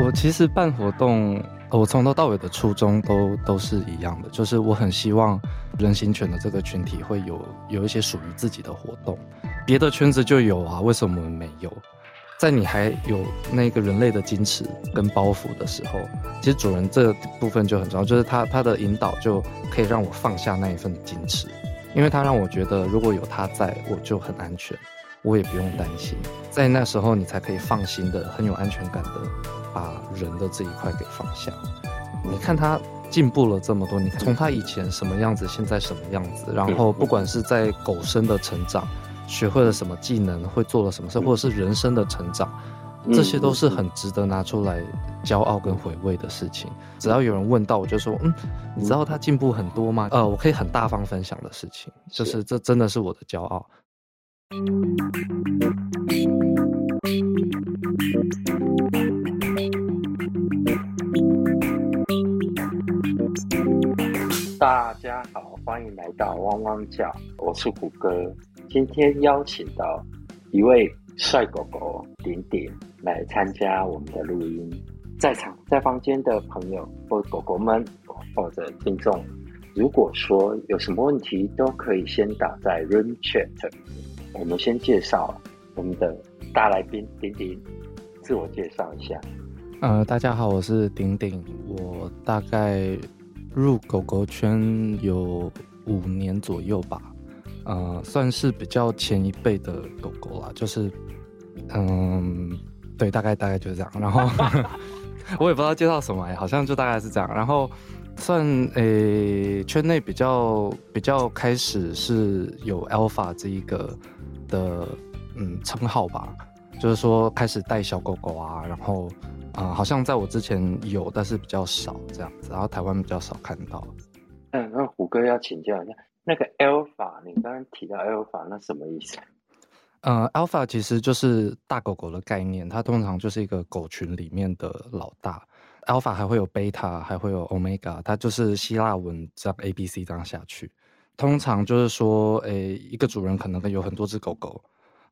我其实办活动，我从头到尾的初衷都都是一样的，就是我很希望人形犬的这个群体会有有一些属于自己的活动，别的圈子就有啊，为什么我们没有？在你还有那个人类的矜持跟包袱的时候，其实主人这部分就很重要，就是他他的引导就可以让我放下那一份矜持，因为他让我觉得如果有他在，我就很安全，我也不用担心，在那时候你才可以放心的、很有安全感的把人的这一块给放下。你看他进步了这么多，你从他以前什么样子，现在什么样子，然后不管是在狗生的成长。学会了什么技能，会做了什么事，或者是人生的成长，这些都是很值得拿出来骄傲跟回味的事情。只要有人问到，我就说，嗯，你知道他进步很多吗？呃，我可以很大方分享的事情，就是这真的是我的骄傲。大家好，欢迎来到汪汪叫，我是虎哥。今天邀请到一位帅狗狗顶顶来参加我们的录音，在场在房间的朋友或狗狗们或者听众，如果说有什么问题，都可以先打在 Room Chat。我们先介绍我们的大来宾顶顶，自我介绍一下。呃，大家好，我是顶顶，我大概入狗狗圈有五年左右吧。呃，算是比较前一辈的狗狗啦，就是，嗯，对，大概大概就是这样。然后 我也不知道介绍什么哎，好像就大概是这样。然后算诶，圈内比较比较开始是有 Alpha 这一个的嗯称号吧，就是说开始带小狗狗啊，然后啊，好像在我之前有，但是比较少这样子，然后台湾比较少看到。嗯，那虎哥要请教一下。那个 alpha，你刚刚提到 alpha，那什么意思？呃，alpha 其实就是大狗狗的概念，它通常就是一个狗群里面的老大。alpha 还会有 beta，还会有 omega，它就是希腊文这样 a b c 这样下去。通常就是说，诶，一个主人可能有很多只狗狗，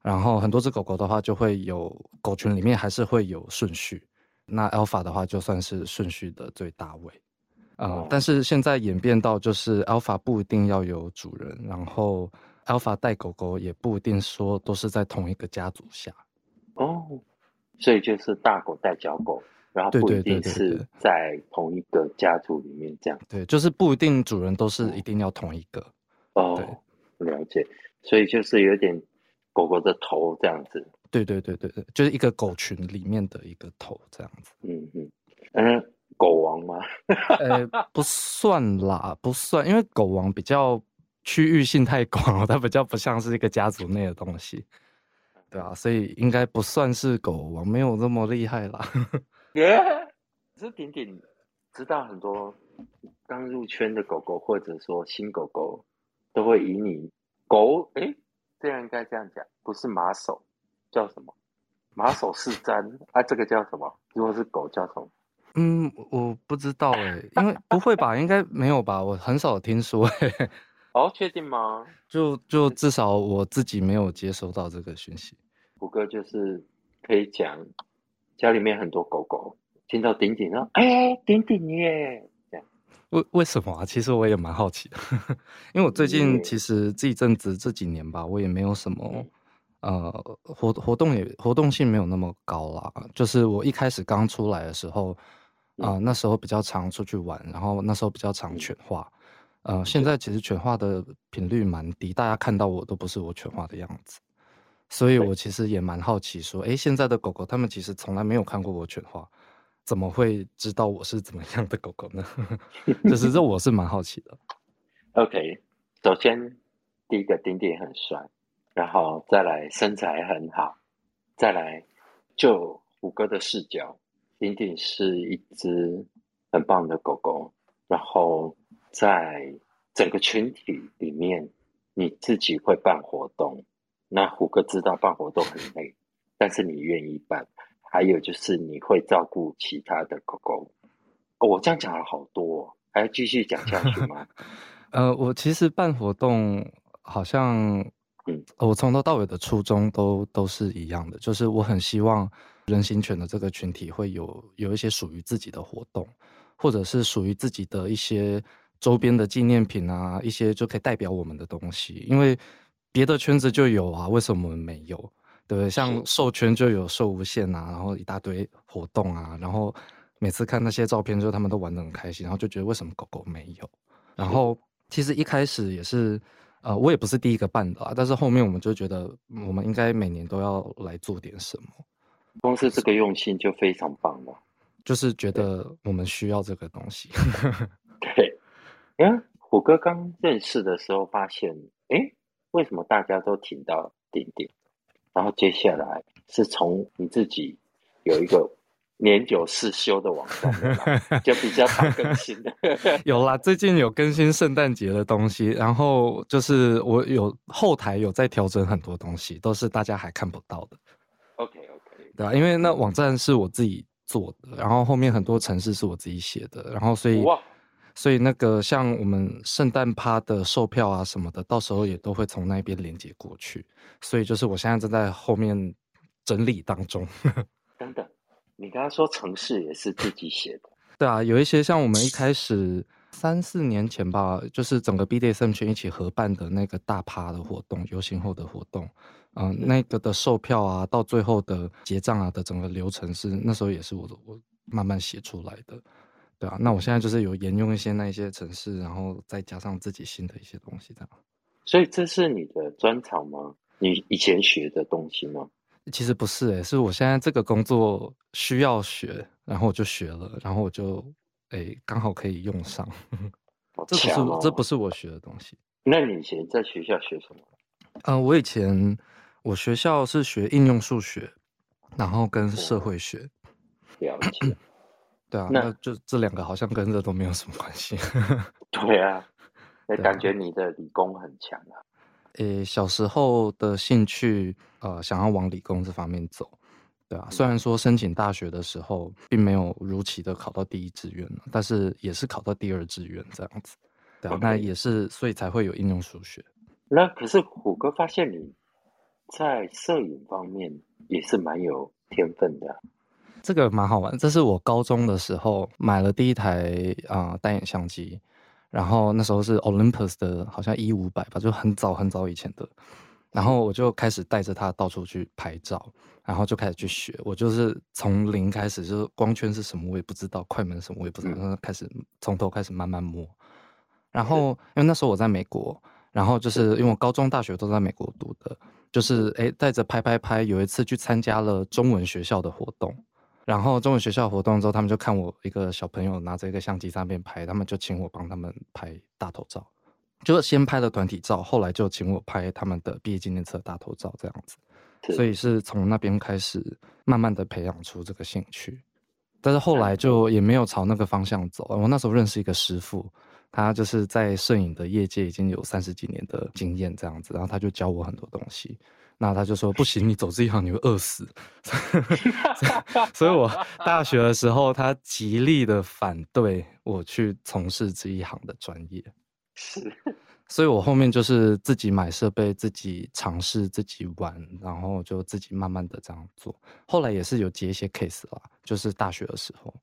然后很多只狗狗的话，就会有狗群里面还是会有顺序。那 alpha 的话，就算是顺序的最大位。啊，但是现在演变到就是 Alpha 不一定要有主人，然后 Alpha 带狗狗也不一定说都是在同一个家族下。哦，所以就是大狗带小狗，然后不一定是在同一个家族里面这样。对，就是不一定主人都是一定要同一个。哦，了解。所以就是有点狗狗的头这样子。对对对对对，就是一个狗群里面的一个头这样子。嗯嗯嗯。狗王吗？呃，不算啦，不算，因为狗王比较区域性太广了，它比较不像是一个家族内的东西，对啊，所以应该不算是狗王，没有那么厉害啦。耶，是顶顶知道很多刚入圈的狗狗，或者说新狗狗，都会以你狗，哎，这样应该这样讲，不是马首，叫什么？马首是瞻啊，这个叫什么？如果是狗叫什么？嗯，我不知道哎，因为不会吧？应该没有吧？我很少听说哎。哦，确定吗？就就至少我自己没有接收到这个讯息。谷歌就是可以讲，家里面很多狗狗听到顶顶说：“哎，顶顶耶！”为为什么啊？其实我也蛮好奇的，因为我最近其实这一阵子这几年吧，我也没有什么呃活活动也活动性没有那么高啦。就是我一开始刚出来的时候。啊，那时候比较常出去玩，然后那时候比较常犬化，呃，现在其实犬化的频率蛮低，大家看到我都不是我犬化的样子，所以我其实也蛮好奇，说，哎，现在的狗狗他们其实从来没有看过我犬化，怎么会知道我是怎么样的狗狗呢？就是这我是蛮好奇的。OK，首先第一个丁丁很帅，然后再来身材很好，再来就虎哥的视角。丁丁是一只很棒的狗狗，然后在整个群体里面，你自己会办活动。那虎哥知道办活动很累，但是你愿意办。还有就是你会照顾其他的狗狗。我这样讲了好多，还要继续讲下去吗？呃，我其实办活动好像，嗯，我从头到尾的初衷都都是一样的，就是我很希望。人形犬的这个群体会有有一些属于自己的活动，或者是属于自己的一些周边的纪念品啊，一些就可以代表我们的东西。因为别的圈子就有啊，为什么我们没有？对不对？像兽圈就有兽无限啊，然后一大堆活动啊，然后每次看那些照片之后，他们都玩得很开心，然后就觉得为什么狗狗没有？然后其实一开始也是。呃，我也不是第一个办的啊，但是后面我们就觉得，我们应该每年都要来做点什么。光是这个用心就非常棒了，就是觉得我们需要这个东西。对，哎，虎哥刚认识的时候发现，哎，为什么大家都挺到顶顶？然后接下来是从你自己有一个。年久失修的网站，就比较少更新的。有啦，最近有更新圣诞节的东西，然后就是我有后台有在调整很多东西，都是大家还看不到的。OK OK，对啊，因为那网站是我自己做的，然后后面很多城市是我自己写的，然后所以所以那个像我们圣诞趴的售票啊什么的，到时候也都会从那边连接过去，所以就是我现在正在后面整理当中。等等。你刚刚说城市也是自己写的，对啊，有一些像我们一开始三四年前吧，就是整个 BDSM 圈一起合办的那个大趴的活动，游行后的活动，嗯，那个的售票啊，到最后的结账啊的整个流程是那时候也是我我慢慢写出来的，对啊，那我现在就是有沿用一些那一些城市，然后再加上自己新的一些东西这样。所以这是你的专长吗？你以前学的东西吗？其实不是诶，是我现在这个工作需要学，然后我就学了，然后我就诶刚好可以用上。这不是这不是我学的东西。那你以前在学校学什么？嗯，我以前我学校是学应用数学，然后跟社会学。了解。对啊，那就这两个好像跟这都没有什么关系。对啊，那感觉你的理工很强啊。诶，小时候的兴趣，呃，想要往理工这方面走，对啊。虽然说申请大学的时候，并没有如期的考到第一志愿但是也是考到第二志愿这样子，对啊。那也是，所以才会有应用数学。那可是虎哥发现你在摄影方面也是蛮有天分的，这个蛮好玩。这是我高中的时候买了第一台啊单眼相机。然后那时候是 Olympus 的，好像一五百吧，就很早很早以前的。然后我就开始带着它到处去拍照，然后就开始去学。我就是从零开始，就是光圈是什么我也不知道，快门什么我也不知道，开始从头开始慢慢摸。然后因为那时候我在美国，然后就是因为我高中、大学都在美国读的，就是哎带着拍拍拍，有一次去参加了中文学校的活动。然后中文学校活动之后，他们就看我一个小朋友拿着一个相机在那边拍，他们就请我帮他们拍大头照，就是先拍了团体照，后来就请我拍他们的毕业纪念册大头照这样子。所以是从那边开始慢慢的培养出这个兴趣，但是后来就也没有朝那个方向走。我那时候认识一个师傅，他就是在摄影的业界已经有三十几年的经验这样子，然后他就教我很多东西。那他就说不行，你走这一行你会饿死。所以，我大学的时候，他极力的反对我去从事这一行的专业。是，所以我后面就是自己买设备，自己尝试，自己玩，然后就自己慢慢的这样做。后来也是有接一些 case 啦，就是大学的时候。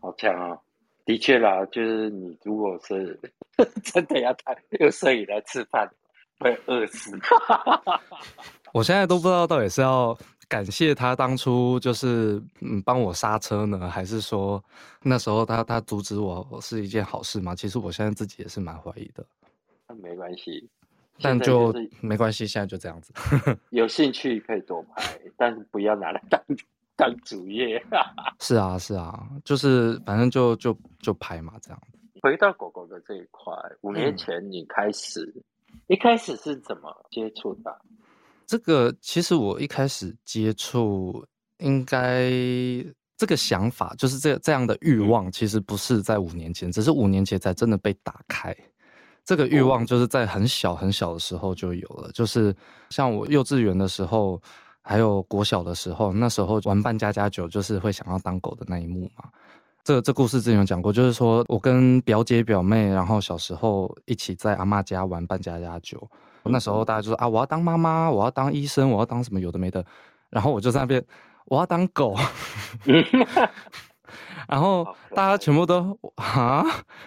好强啊！的确啦，就是你如果是 真的要他用摄影来吃饭，会饿死。我现在都不知道到底是要感谢他当初就是嗯帮我刹车呢，还是说那时候他他阻止我是一件好事吗？其实我现在自己也是蛮怀疑的。那没关系，但就没关系，现在就这样子。有兴趣可以多拍，但是不要拿来当当主业。是啊是啊，就是反正就就就拍嘛这样。回到狗狗的这一块，五年前你开始一开始是怎么接触的？这个其实我一开始接触，应该这个想法就是这这样的欲望，其实不是在五年前，只是五年前才真的被打开。这个欲望就是在很小很小的时候就有了，就是像我幼稚园的时候，还有国小的时候，那时候玩扮家家酒，就是会想要当狗的那一幕嘛。这这故事之前有讲过，就是说我跟表姐表妹，然后小时候一起在阿妈家玩扮家家酒。那时候大家就说啊，我要当妈妈，我要当医生，我要当什么有的没的。然后我就在那边，我要当狗。然后大家全部都啊，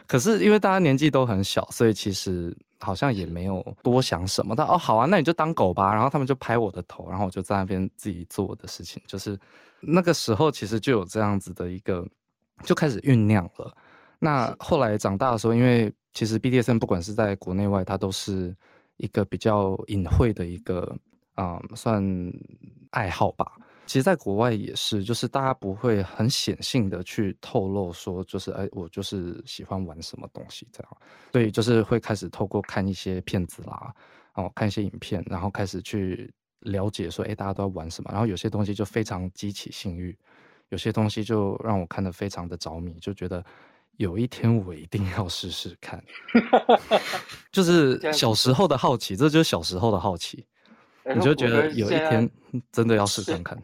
可是因为大家年纪都很小，所以其实好像也没有多想什么。但哦，好啊，那你就当狗吧。然后他们就拍我的头，然后我就在那边自己做我的事情。就是那个时候，其实就有这样子的一个，就开始酝酿了。那后来长大的时候，因为其实 BDSM 不管是在国内外，它都是一个比较隐晦的一个啊，算爱好吧。其实，在国外也是，就是大家不会很显性的去透露说，就是哎，我就是喜欢玩什么东西这样，所以就是会开始透过看一些片子啦，哦，看一些影片，然后开始去了解说，哎，大家都在玩什么，然后有些东西就非常激起性欲，有些东西就让我看得非常的着迷，就觉得有一天我一定要试试看，就是小时候的好奇，这就是小时候的好奇。你就觉得有一天真的要试看看，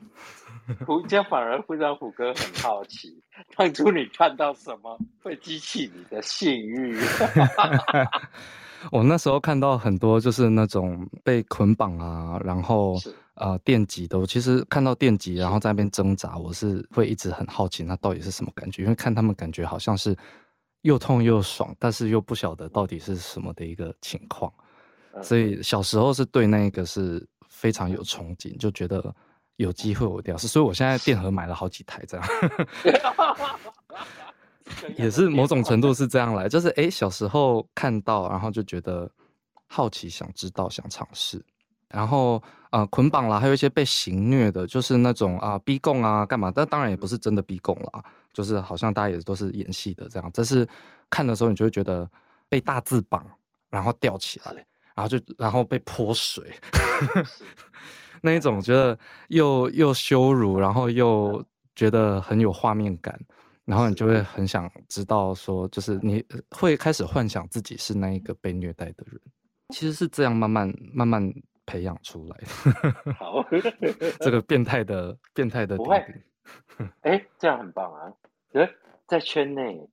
胡家反而会让虎哥很好奇，当初你看到什么会激起你的性欲？我那时候看到很多就是那种被捆绑啊，然后呃电击的，我其实看到电击然后在那边挣扎，我是会一直很好奇那到底是什么感觉，因为看他们感觉好像是又痛又爽，但是又不晓得到底是什么的一个情况。所以小时候是对那个是非常有憧憬，就觉得有机会我一定要试。所以我现在电盒买了好几台，这样 也是某种程度是这样来，就是哎小时候看到，然后就觉得好奇，想知道，想尝试。然后啊捆绑啦，还有一些被刑虐的，就是那种啊逼供啊干嘛？但当然也不是真的逼供啦，就是好像大家也都是演戏的这样。这是看的时候，你就会觉得被大字绑，然后吊起来。然后就，然后被泼水，那一种觉得又又羞辱，然后又觉得很有画面感，然后你就会很想知道说，就是你会开始幻想自己是那一个被虐待的人，其实是这样慢慢慢慢培养出来的。好，这个变态的变态的，不会，哎，这样很棒啊！得在圈内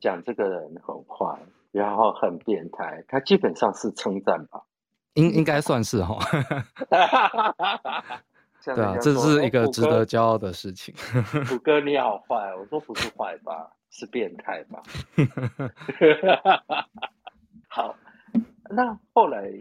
讲这个人很坏。然后很变态，他基本上是称赞吧，应应该算是哈。对啊，这是一个值得骄傲的事情。虎哥你好坏，我说不是坏吧，是变态吧。好，那后来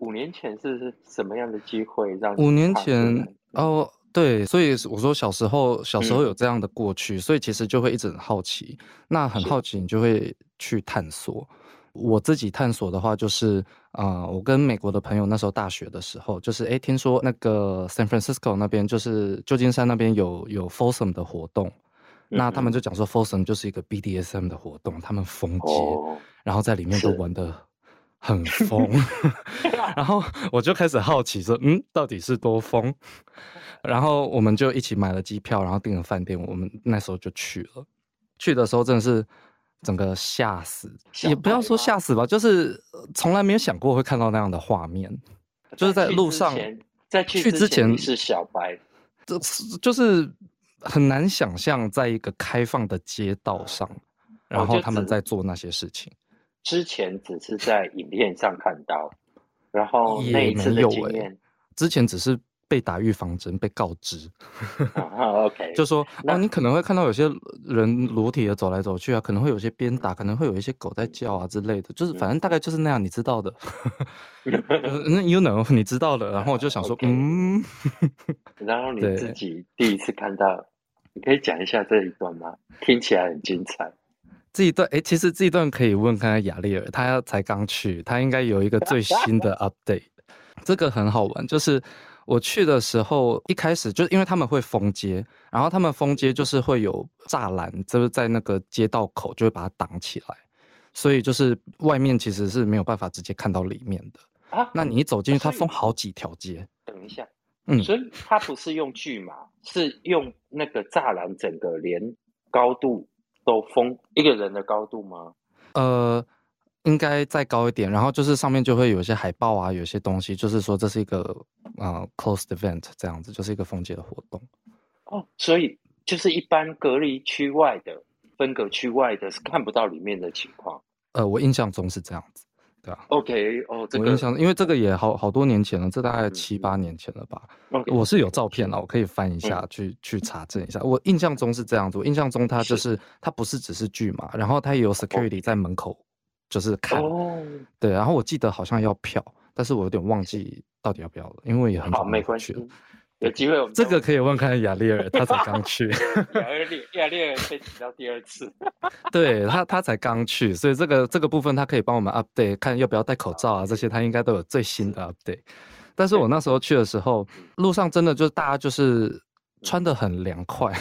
五年前是什么样的机会让五年前哦？对，所以我说小时候小时候有这样的过去，所以其实就会一直很好奇。那很好奇，你就会去探索。我自己探索的话，就是啊，我跟美国的朋友那时候大学的时候，就是哎，听说那个 San Francisco 那边，就是旧金山那边有有 Folsom 的活动，那他们就讲说 Folsom 就是一个 BDSM 的活动，他们封街，然后在里面都玩的很疯 然后我就开始好奇说，嗯，到底是多疯？然后我们就一起买了机票，然后订了饭店，我们那时候就去了。去的时候真的是整个吓死，也不要说吓死吧，就是从来没有想过会看到那样的画面。就是在路上，在去之前是小白，这就是很难想象，在一个开放的街道上，然后他们在做那些事情。之前只是在影片上看到，然后那一次的经验，之前只是。被打预防针，被告知，OK，就说啊，你可能会看到有些人裸体的走来走去啊，可能会有些鞭打，可能会有一些狗在叫啊之类的，就是反正大概就是那样，你知道的。那 You know，你知道的。然后我就想说，嗯，然后你自己第一次看到，你可以讲一下这一段吗？听起来很精彩。这一段，哎，其实这一段可以问看看雅丽尔，他才刚去，他应该有一个最新的 update。这个很好玩，就是。我去的时候，一开始就是因为他们会封街，然后他们封街就是会有栅栏，就是在那个街道口就会把它挡起来，所以就是外面其实是没有办法直接看到里面的啊。那你一走进去，它封好几条街。等一下，嗯，所以它不是用锯嘛，是用那个栅栏，整个连高度都封一个人的高度吗？呃。应该再高一点，然后就是上面就会有一些海报啊，有些东西，就是说这是一个啊 closed event 这样子，就是一个封街的活动。哦，所以就是一般隔离区外的分隔区外的是看不到里面的情况。呃，我印象中是这样子，对啊。OK，哦，这个我印象，因为这个也好好多年前了，这大概嗯七八年前了吧。我是有照片了，我可以翻一下去去查证一下。我印象中是这样子，我印象中它就是它不是只是剧嘛，然后它也有 security 在门口就是看，哦，对，然后我记得好像要票，但是我有点忘记到底要不要了，因为也很好，久没关系去了。，有机会我们这个可以问看雅丽尔，他才刚去，亚列亚列被请到第二次，对他他才刚去，所以这个这个部分他可以帮我们 update，看要不要戴口罩啊，这些他应该都有最新的 update。但是我那时候去的时候，路上真的就是大家就是穿的很凉快，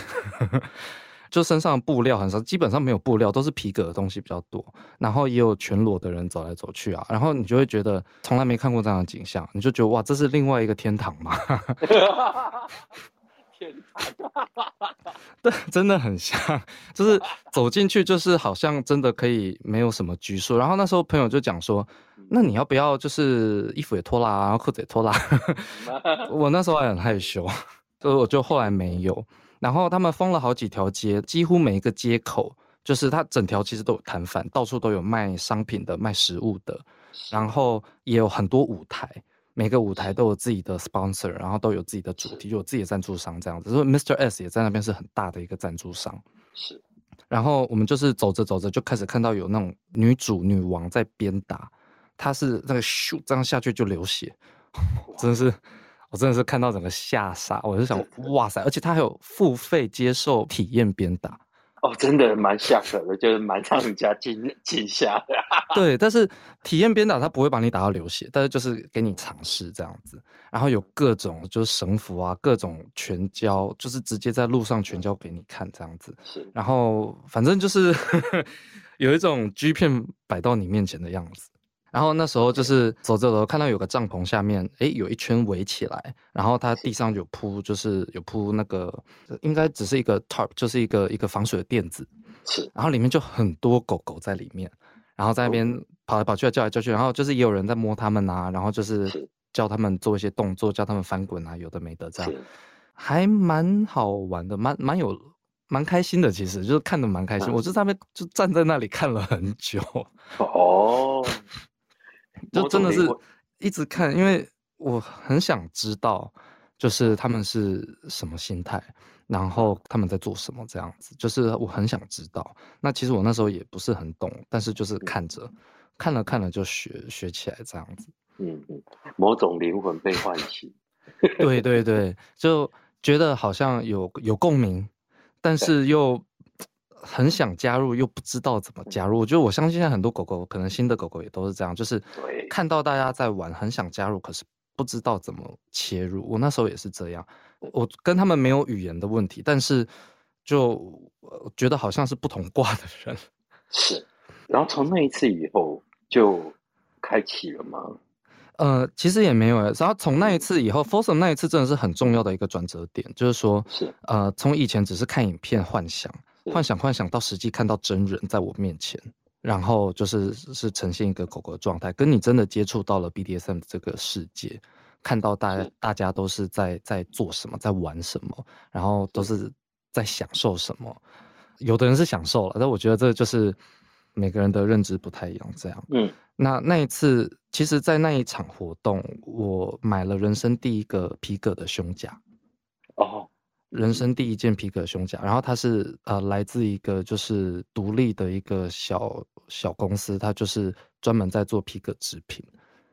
就身上的布料很少，基本上没有布料，都是皮革的东西比较多。然后也有全裸的人走来走去啊，然后你就会觉得从来没看过这样的景象，你就觉得哇，这是另外一个天堂嘛。天堂，对，真的很像，就是走进去，就是好像真的可以没有什么拘束。然后那时候朋友就讲说，那你要不要就是衣服也脱啦，然后裤子也脱啦？我那时候还很害羞，所以我就后来没有。然后他们封了好几条街，几乎每一个街口，就是它整条其实都有摊贩，到处都有卖商品的、卖食物的，然后也有很多舞台。每个舞台都有自己的 sponsor，然后都有自己的主题，有自己的赞助商这样子。所以 Mr. S 也在那边是很大的一个赞助商。是然后我们就是走着走着就开始看到有那种女主女王在鞭打，她是那个咻这样下去就流血，真的是我真的是看到整个吓傻，我就想哇塞，而且他还有付费接受体验鞭打，哦，真的蛮吓人的，就是蛮让人家惊惊吓的。对，但是体验鞭打他不会把你打到流血，但是就是给你尝试这样子，然后有各种就是绳符啊，各种拳交，就是直接在路上拳交给你看这样子，是然后反正就是 有一种 G 片摆到你面前的样子。然后那时候就是走着走，看到有个帐篷下面，诶，有一圈围起来，然后它地上有铺，就是有铺那个，应该只是一个 tarp，就是一个一个防水的垫子，是。然后里面就很多狗狗在里面，然后在那边跑来跑去，叫来叫去，然后就是也有人在摸它们啊，然后就是是。教他们做一些动作，叫他们翻滚啊，有的没的这样，是。还蛮好玩的，蛮蛮有蛮开心的，其实就是看的蛮开心。嗯。我就在那边就站在那里看了很久，哦，就真的是一直看，因为我很想知道，就是他们是什么心态，然后他们在做什么这样子，就是我很想知道。那其实我那时候也不是很懂，但是就是看着，看了看了就学学起来这样子。嗯嗯，某种灵魂被唤起。对对 对，就觉得好像有有共鸣，但是又很想加入，又不知道怎么加入。我觉得我相信现在很多狗狗，可能新的狗狗也都是这样，就是看到大家在玩，很想加入，可是不知道怎么切入。我那时候也是这样，我跟他们没有语言的问题，但是就呃觉得好像是不同挂的人。是，然后从那一次以后就开启了吗？呃，其实也没有诶，然后从那一次以后 f o r s u m 那一次真的是很重要的一个转折点，就是说，是呃，从以前只是看影片幻想，是幻想幻想到实际看到真人在我面前，然后就是是呈现一个狗狗的状态，跟你真的接触到了 BDSM 这个世界，看到大家大家都是在在做什么，在玩什么，然后都是在享受什么。有的人是享受了，但我觉得这就是每个人的认知不太一样，这样。嗯。那那一次，其实，在那一场活动，我买了人生第一个皮革的胸甲，哦人生第一件皮革胸甲。然后它是呃来自一个就是独立的一个小小公司，它就是专门在做皮革制品，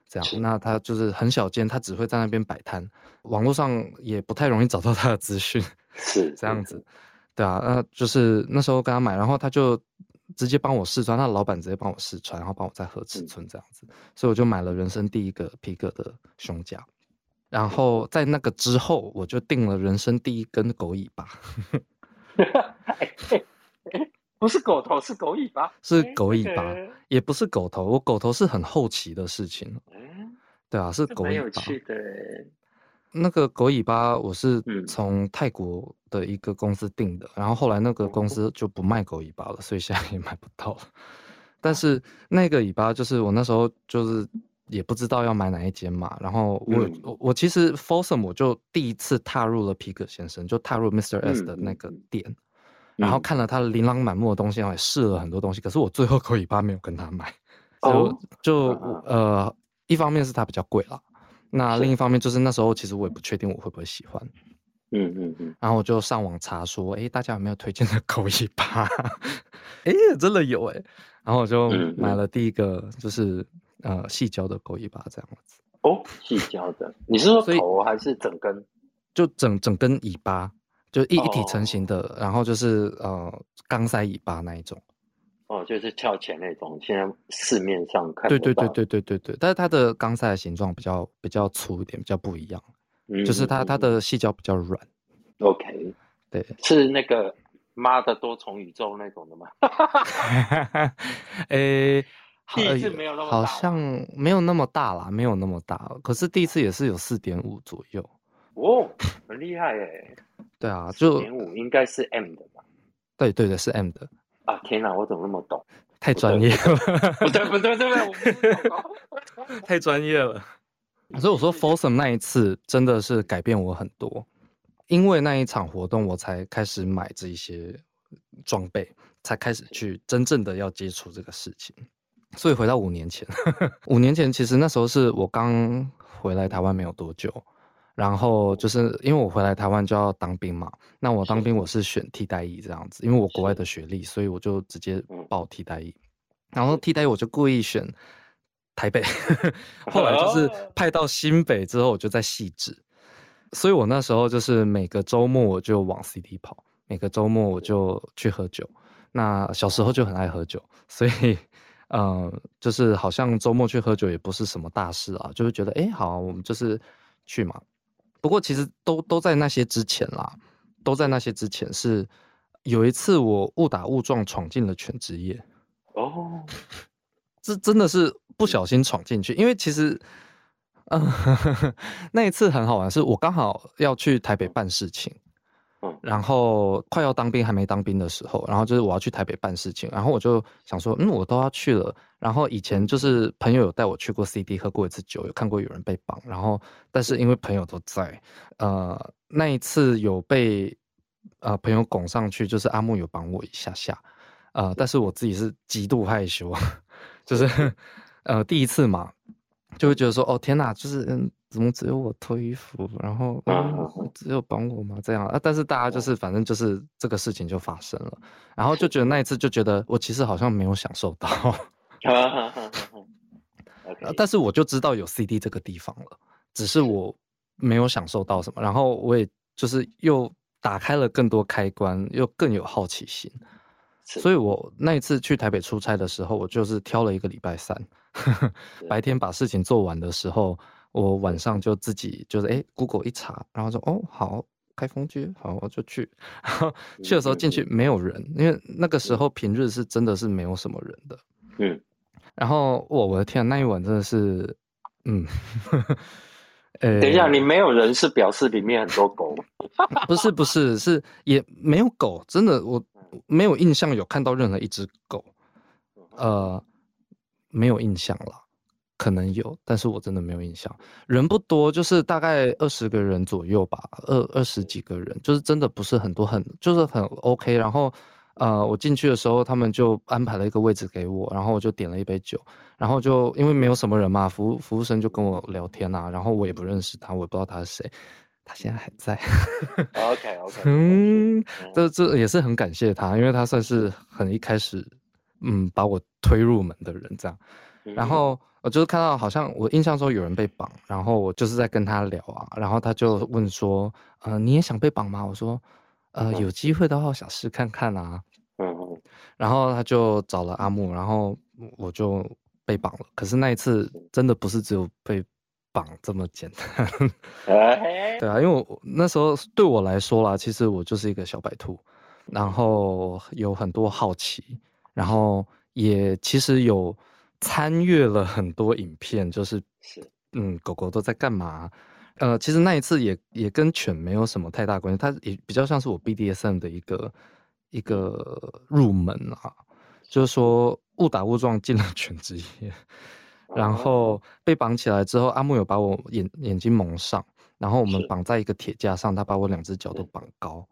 这是样。那它就是很小间，它只会在那边摆摊，网络上也不太容易找到它的资讯。是这样子，对啊，那就是那时候跟他买，然后他就直接帮我试穿，那老板直接帮我试穿，然后帮我再合尺嗯寸这样子，所以我就买了人生第一个皮革的胸甲，然后在那个之后，我就定了人生第一根狗尾巴，不是狗头，是狗尾巴，是哎狗尾巴这个也不是狗头，我狗头是很后期的事情，嗯，对啊，是狗尾巴。有趣的。那个狗尾巴我是嗯从泰国的一个公司订的，然后后来那个公司就不卖狗尾巴了，所以现在也买不到了。但是那个尾巴就是我那时候就是也不知道要买哪一间嘛，然后我、嗯我我其实 Folsom 我就第一次踏入了皮革先生，就踏入 Mr. S 的那个店，然后嗯看了他琳琅满目的东西，然后也试了很多东西，可是我最后狗尾巴没有跟他买。就就呃，一方面是它比较贵啦，那另一方面就是那时候其实我也不确定我会不会喜欢。嗯嗯嗯，然后我就上网查说，哎，大家有没有推荐的狗尾巴？哎，真的有哎，然后我就买了第一个，就是呃细胶的狗尾巴这样子。哦，细胶的，你是说头还是整根？就整整根尾巴，就一一体成型的，然后就是呃钢塞尾巴那一种。哦，就是翘起那种，现在市面上看对对对对对对对，但是它的钢塞的形状比较比较粗一点，比较不一样。就是它，它的细胶比较软。OK，对，是那个妈的多重宇宙那种的吗？诶，第一次没有那么好像没有那么大啦，没有那么大。可是第一次也是有四点五左右。哦，很厉害哎。对啊，就点五应该是 M 的吧？对对对，是 M 的。啊天哪，我怎么那么懂？太专业了。不对不对不对，太专业了。所以我说 f o r s o m 那一次真的是改变我很多，因为那一场活动我才开始买这一些装备，才开始去真正的要接触这个事情。所以回到五年前，五年前其实那时候是我刚回来台湾没有多久，然后就是因为我回来台湾就要当兵嘛，那我当兵我是选替代役这样子，因为我国外的学历，所以我就直接报替代役，然后替代役我就故意选。台北，后来就是派到新北之后，我就在细致，所以我那时候就是每个周末我就往 CD 跑，每个周末我就去喝酒。那小时候就很爱喝酒，所以，嗯，就是好像周末去喝酒也不是什么大事啊，就是觉得哎，好，我们就是去嘛。不过其实都都在那些之前啦，都在那些之前是有一次我误打误撞闯进了全职业。哦。这真的是不小心闯进去，因为其实，嗯，那一次很好玩，是我刚好要去台北办事情，嗯，然后快要当兵还没当兵的时候，然后就是我要去台北办事情，然后我就想说，嗯，我都要去了，然后以前就是朋友有带我去过 CD 喝过一次酒，有看过有人被绑，然后但是因为朋友都在，呃，那一次有被呃朋友拱上去，就是阿木有绑我一下下，呃，但是我自己是极度害羞。就是，呃，第一次嘛，就会觉得说，哦天哪，就是嗯，怎么只有我脱衣服，然后嗯，只有帮我吗？这样啊？但是大家就是，反正就是这个事情就发生了，然后就觉得那一 次就觉得我其实好像没有享受到，但是我就知道有 CD 这个地方了，只是我没有享受到什么，然后我也就是又打开了更多开关，又更有好奇心。所以，我那一次去台北出差的时候，我就是挑了一个礼拜三，白天把事情做完的时候，我晚上就自己就是哎，Google 一查，然后说哦好，开封街好，我就去。然后去的时候进去没有人，因为那个时候平日是真的是没有什么人的。嗯。然后我我的天，那一晚真的是，嗯，呃，等一下，你没有人是表示里面很多狗？不是不是是也没有狗，真的我。没有印象有看到任何一只狗，呃，没有印象了，可能有，但是我真的没有印象。人不多，就是大概二十个人左右吧，二二十几个人，就是真的不是很多，很就是很 OK。然后，呃，我进去的时候，他们就安排了一个位置给我，然后我就点了一杯酒，然后就因为没有什么人嘛，服务服务生就跟我聊天呐，然后我也不认识他，我也不知道他是谁。他现在还在。OK OK，嗯，这这也是很感谢他，因为他算是很一开始，嗯，把我推入门的人这样。然后我就是看到好像我印象中有人被绑，然后我就是在跟他聊啊，然后他就问说，呃，你也想被绑吗？我说，呃，有机会的话想试看看啊。嗯嗯。然后他就找了阿木，然后我就被绑了。可是那一次真的不是只有被。绑这么简单，对啊，因为我那时候对我来说啦，其实我就是一个小白兔，然后有很多好奇，然后也其实有参阅了很多影片，就是是嗯，狗狗都在干嘛？呃，其实那一次也也跟犬没有什么太大关系，它也比较像是我 BDSM 的一个一个入门啊，就是说误打误撞进了 犬职业。然后被绑起来之后，阿木有把我眼眼睛蒙上，然后我们绑在一个铁架上，他把我两只脚都绑高，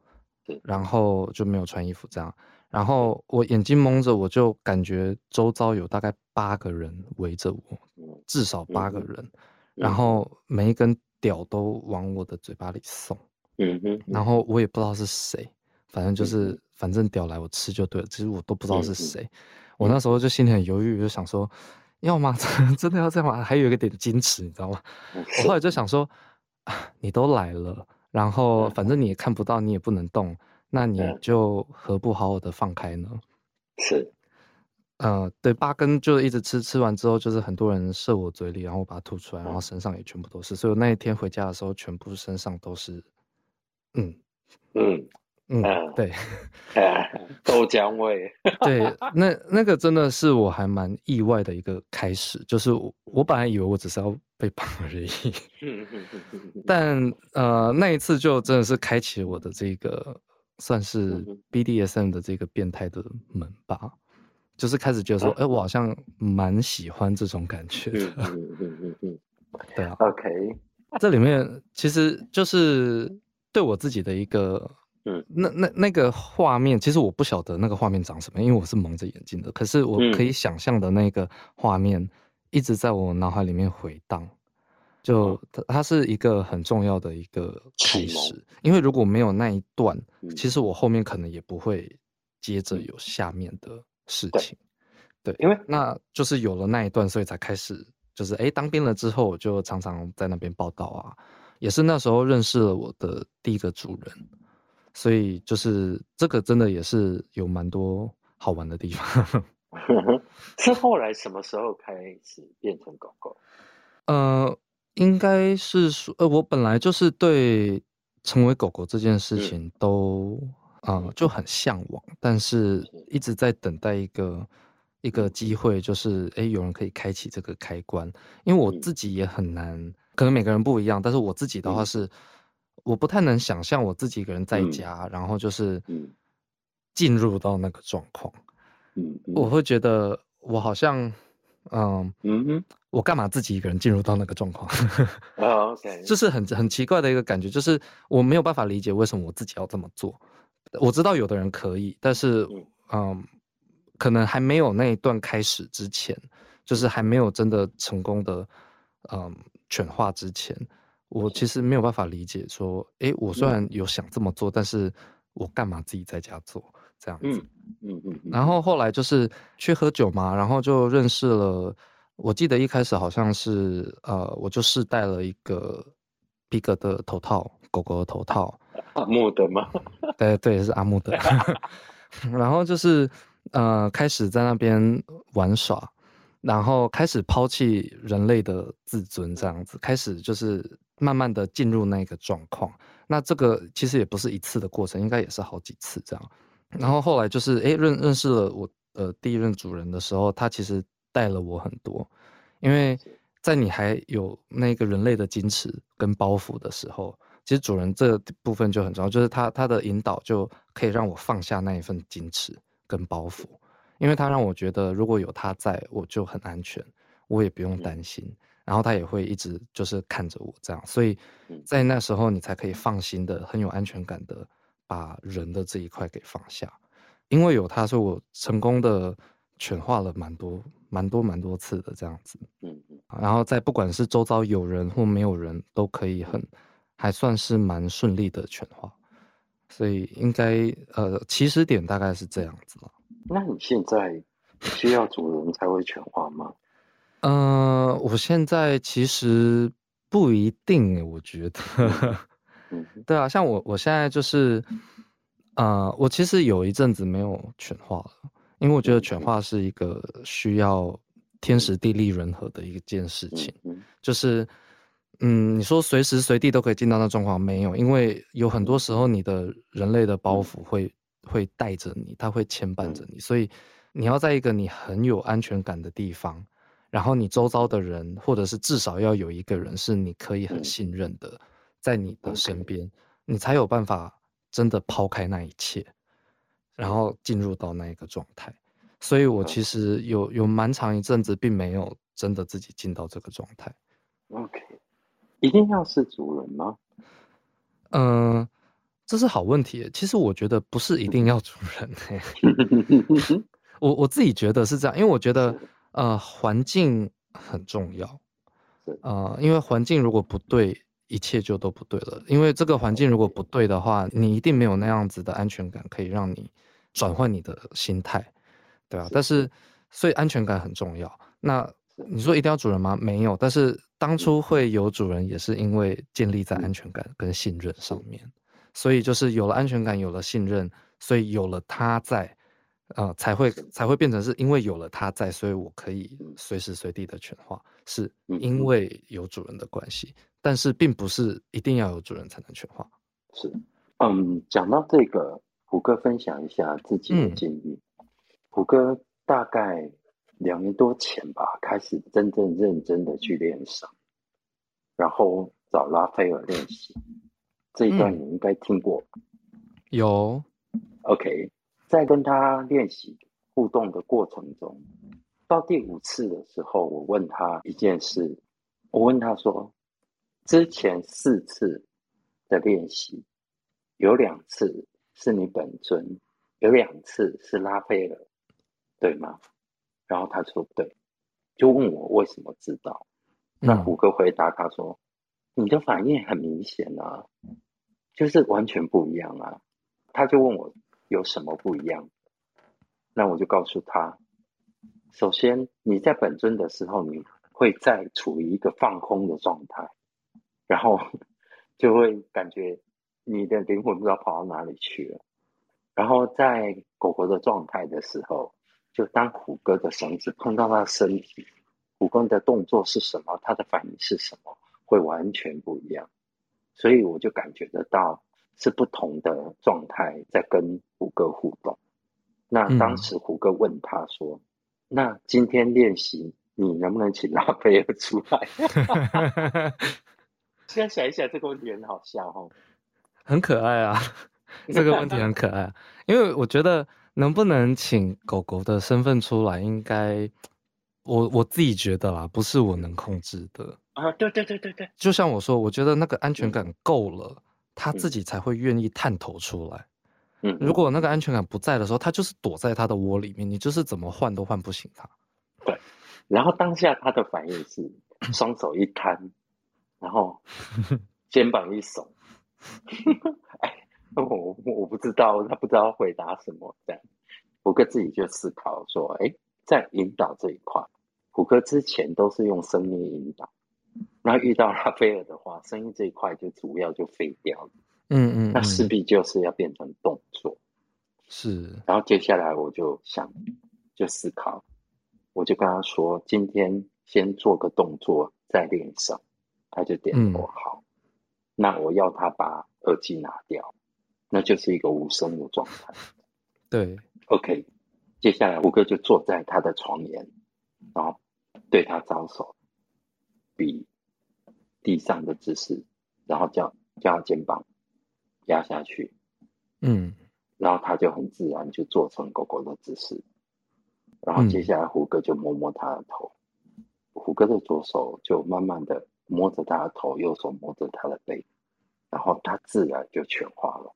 然后就没有穿衣服这样。然后我眼睛蒙着，我就感觉周遭有大概八个人围着我，至少八个人，然后每一根屌都往我的嘴巴里送，嗯哼，然后我也不知道是谁，反正就是反正屌来我吃就对了，其实我都不知道是谁，我那时候就心里很犹豫，就想说，要吗？真的要这样吗？还有一个点矜持，你知道吗？我后来就想说，你都来了，然后反正你也看不到，你也不能动。那你就何不好好的放开呢？是，呃，对，八根就一直吃，吃完之后就是很多人射我嘴里，然后我把它吐出来，然后身上也全部都是，所以我那一天回家的时候，全部身上都是，嗯嗯嗯，对，豆浆味，对，那那个真的是我还蛮意外的一个开始，就是我我本来以为我只是要被绑而已，但呃那一次就真的是开启我的这个。算是 BDSM 的这个变态的门吧，就是开始觉得说，哎，我好像蛮喜欢这种感觉的。嗯嗯嗯嗯，对啊。OK，这里面其实就是对我自己的一个，嗯，那那那个画面，其实我不晓得那个画面长什么，因为我是蒙着眼睛的。可是我可以想象的那个画面，一直在我脑海里面回荡。就它，它是一个很重要的一个开始，因为如果没有那一段，其实我后面可能也不会接着有下面的事情。对，因为那就是有了那一段，所以才开始，就是哎，当兵了之后，我就常常在那边报道啊，也是那时候认识了我的第一个主人，所以就是这个真的也是有蛮多好玩的地方。是后来什么时候开始变成狗狗？呃。应该是说，呃，我本来就是对成为狗狗这件事情都啊就很向往，但是一直在等待一个一个机会，就是哎，有人可以开启这个开关。因为我自己也很难，可能每个人不一样，但是我自己的话是，我不太能想象我自己一个人在家，然后就是进入到那个状况，嗯，我会觉得我好像。嗯嗯哼，我干嘛自己一个人进入到那个状况？啊，OK，就是很很奇怪的一个感觉，就是我没有办法理解为什么我自己要这么做。我知道有的人可以，但是嗯，可能还没有那一段开始之前，就是还没有真的成功的嗯犬化之前，我其实没有办法理解说，哎，我虽然有想这么做，但是我干嘛自己在家做？这样子，嗯嗯，然后后来就是去喝酒嘛，然后就认识了。我记得一开始好像是，呃，我就试戴了一个皮革的头套，狗狗的头套，阿木的吗？对对，是阿木的。然后就是，呃，开始在那边玩耍，然后开始抛弃人类的自尊，这样子，开始就是慢慢的进入那个状况。那这个其实也不是一次的过程，应该也是好几次这样。然后后来就是哎认认识了我呃第一任主人的时候，他其实带了我很多，因为在你还有那个人类的矜持跟包袱的时候，其实主人这部分就很重要，就是他他的引导就可以让我放下那一份矜持跟包袱，因为他让我觉得如果有他在我就很安全，我也不用担心，然后他也会一直就是看着我这样，所以在那时候你才可以放心的很有安全感的。把人的这一块给放下，因为有他，所以我成功的犬化了蛮多、蛮多、蛮多次的这样子。嗯嗯。然后在不管是周遭有人或没有人，都可以很还算是蛮顺利的犬化，所以应该呃起始点大概是这样子了。那你现在需要主人才会犬化吗？嗯，我现在其实不一定，我觉得。对啊，像我，我现在就是，呃，我其实有一阵子没有犬化了，因为我觉得犬化是一个需要天时地利人和的一件事情。就是，嗯，你说随时随地都可以进到那状况没有？因为有很多时候你的人类的包袱会会带着你，它会牵绊着你，所以你要在一个你很有安全感的地方，然后你周遭的人，或者是至少要有一个人是你可以很信任的。在你的身边，你才有办法真的抛开那一切，然后进入到那一个状态。所以我其实有有蛮长一阵子，并没有真的自己进到这个状态。OK，一定要是主人吗？嗯，这是好问题。其实我觉得不是一定要主人。我我自己觉得是这样，因为我觉得呃环境很重要。呃，因为环境如果不对，一切就都不对了。因为这个环境如果不对的话，你一定没有那样子的安全感，可以让你转换你的心态，对啊。但是，所以安全感很重要。那你说一定要主人吗？没有。但是当初会有主人，也是因为建立在安全感跟信任上面。所以就是有了安全感，有了信任，所以有了他在。呃，才会才会变成是因为有了它在，所以我可以随时随地的犬化，是因为有主人的关系，但是并不是一定要有主人才能犬化。是，嗯，讲到这个，虎哥分享一下自己的经历。虎哥大概两年多前吧，开始真正认真的去练手，然后找拉斐尔练习。这一段你应该听过，有，OK。在跟他练习互动的过程中，到第五次的时候，我问他一件事，我问他说：“之前四次的练习，有两次是你本尊，有两次是拉斐尔，对吗？”然后他说：“对。”就问我为什么知道？那虎哥回答他说：“你的反应很明显啊，就是完全不一样啊。”他就问我。有什么不一样？那我就告诉他：首先，你在本尊的时候，你会在处于一个放空的状态，然后 就会感觉你的灵魂不知道跑到哪里去了。然后在狗狗的状态的时候，就当虎哥的绳子碰到它的身体，虎哥的动作是什么，它的反应是什么，会完全不一样。所以我就感觉得到。是不同的状态在跟虎哥互动。那当时虎哥问他说：“那今天练习你能不能请拉斐尔出来？” 现在想一想，这个问题很好笑哦，很可爱啊。这个问题很可爱，因为我觉得能不能请狗狗的身份出来，应该我我自己觉得啦，不是我能控制的啊。对对对对对，就像我说，我觉得那个安全感够了。他自己才会愿意探头出来。嗯，如果那个安全感不在的时候，他就是躲在他的窝里面，你就是怎么换都换不醒他。对，然后当下他的反应是双手一摊，然后肩膀一耸。哎，我我不知道，他不知道回答什么。这样，胡哥自己就思考说：，哎，在引导这一块，胡哥之前都是用声音引导。那遇到拉斐尔的话，声音这一块就主要就废掉了。嗯嗯，那势必就是要变成动作。是。然后接下来我就想，就思考，我就跟他说：“今天先做个动作，再练上。”他就点头好。那我要他把耳机拿掉，那就是一个无声的状态。对，OK。接下来胡歌就坐在他的床沿，然后对他招手。比地上的姿势，然后叫叫他肩膀压下去，嗯，然后他就很自然就做成狗狗的姿势，然后接下来胡歌就摸摸他的头，胡歌的左手就慢慢的摸着他的头，右手摸着他的背，然后他自然就全化了，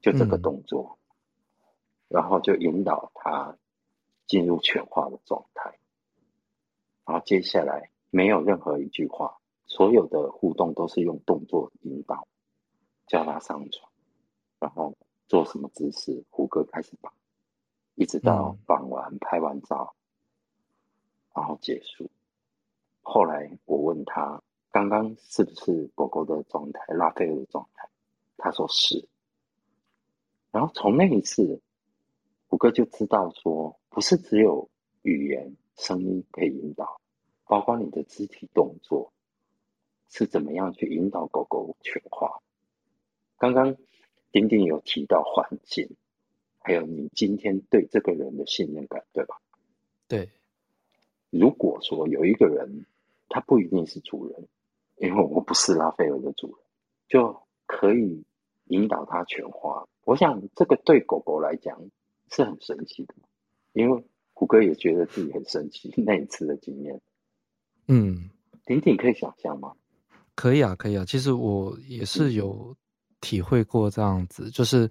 就这个动作，然后就引导他进入全化的状态，然后接下来。没有任何一句话，所有的互动都是用动作引导，叫他上床，然后做什么姿势，胡歌开始绑，一直到绑完拍完照，然后结束。后来我问他，刚刚是不是狗狗的状态，拉菲尔的状态？他说是。然后从那一次，胡哥就知道说，不是只有语言声音可以引导。包括你的肢体动作是怎么样去引导狗狗犬化？刚刚丁丁有提到环境，还有你今天对这个人的信任感，对吧？对。如果说有一个人，他不一定是主人，因为我不是拉斐尔的主人，就可以引导他全花。我想这个对狗狗来讲是很神奇的，因为虎哥也觉得自己很神奇那一次的经验。嗯，婷婷可以想象吗？可以啊，可以啊。其实我也是有体会过这样子，就是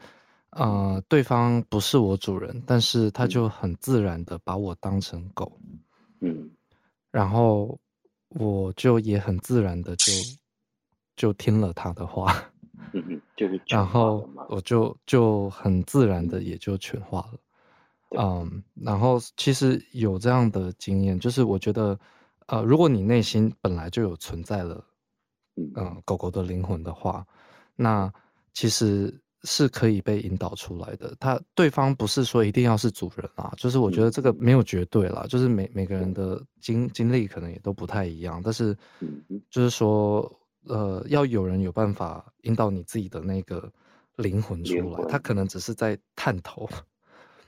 呃，对方不是我主人，但是他就很自然的把我当成狗，嗯然后我就也很自然的就就听了他的话，嗯嗯，就是然后我就就很自然的也就全化了。嗯，然后其实有这样的经验，就是我觉得，呃，如果你内心本来就有存在了，嗯。嗯、狗狗的灵魂的话，那其实是可以被引导出来的。他对方不是说一定要是主人啊，就是我觉得这个嗯没有绝对啦，就是每每个人的经经历可能也都不太一样，但是就是说，呃，要有人有办法引导你自己的那个灵魂出来，他可能只是在探头。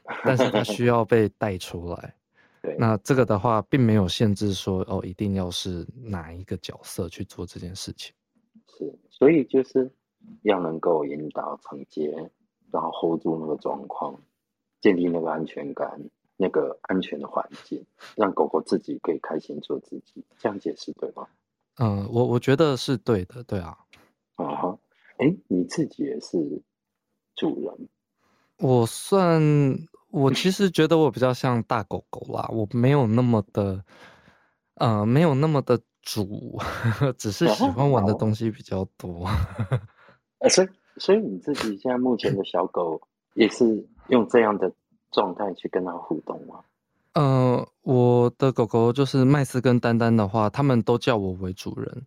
但是他需要被带出来。对，那这个的话，并没有限制说哦，一定要是哪一个角色去做这件事情。是，所以就是要能够引导承接，然后 hold 住那个状况，建立那个安全感，那个安全的环境，让狗狗自己可以开心做自己。这样解释对吗？嗯、我我觉得是对的，对啊。啊哈，哎，你自己也是主人，我算我其实觉得我比较像大狗狗啦，我没有那么的，呃，没有那么的主，只是喜欢玩的东西比较多。呃，所以所以你自己现在目前的小狗也是用这样的状态去跟它互动吗？呃，我的狗狗就是麦斯跟丹丹的话，他们都叫我为主人。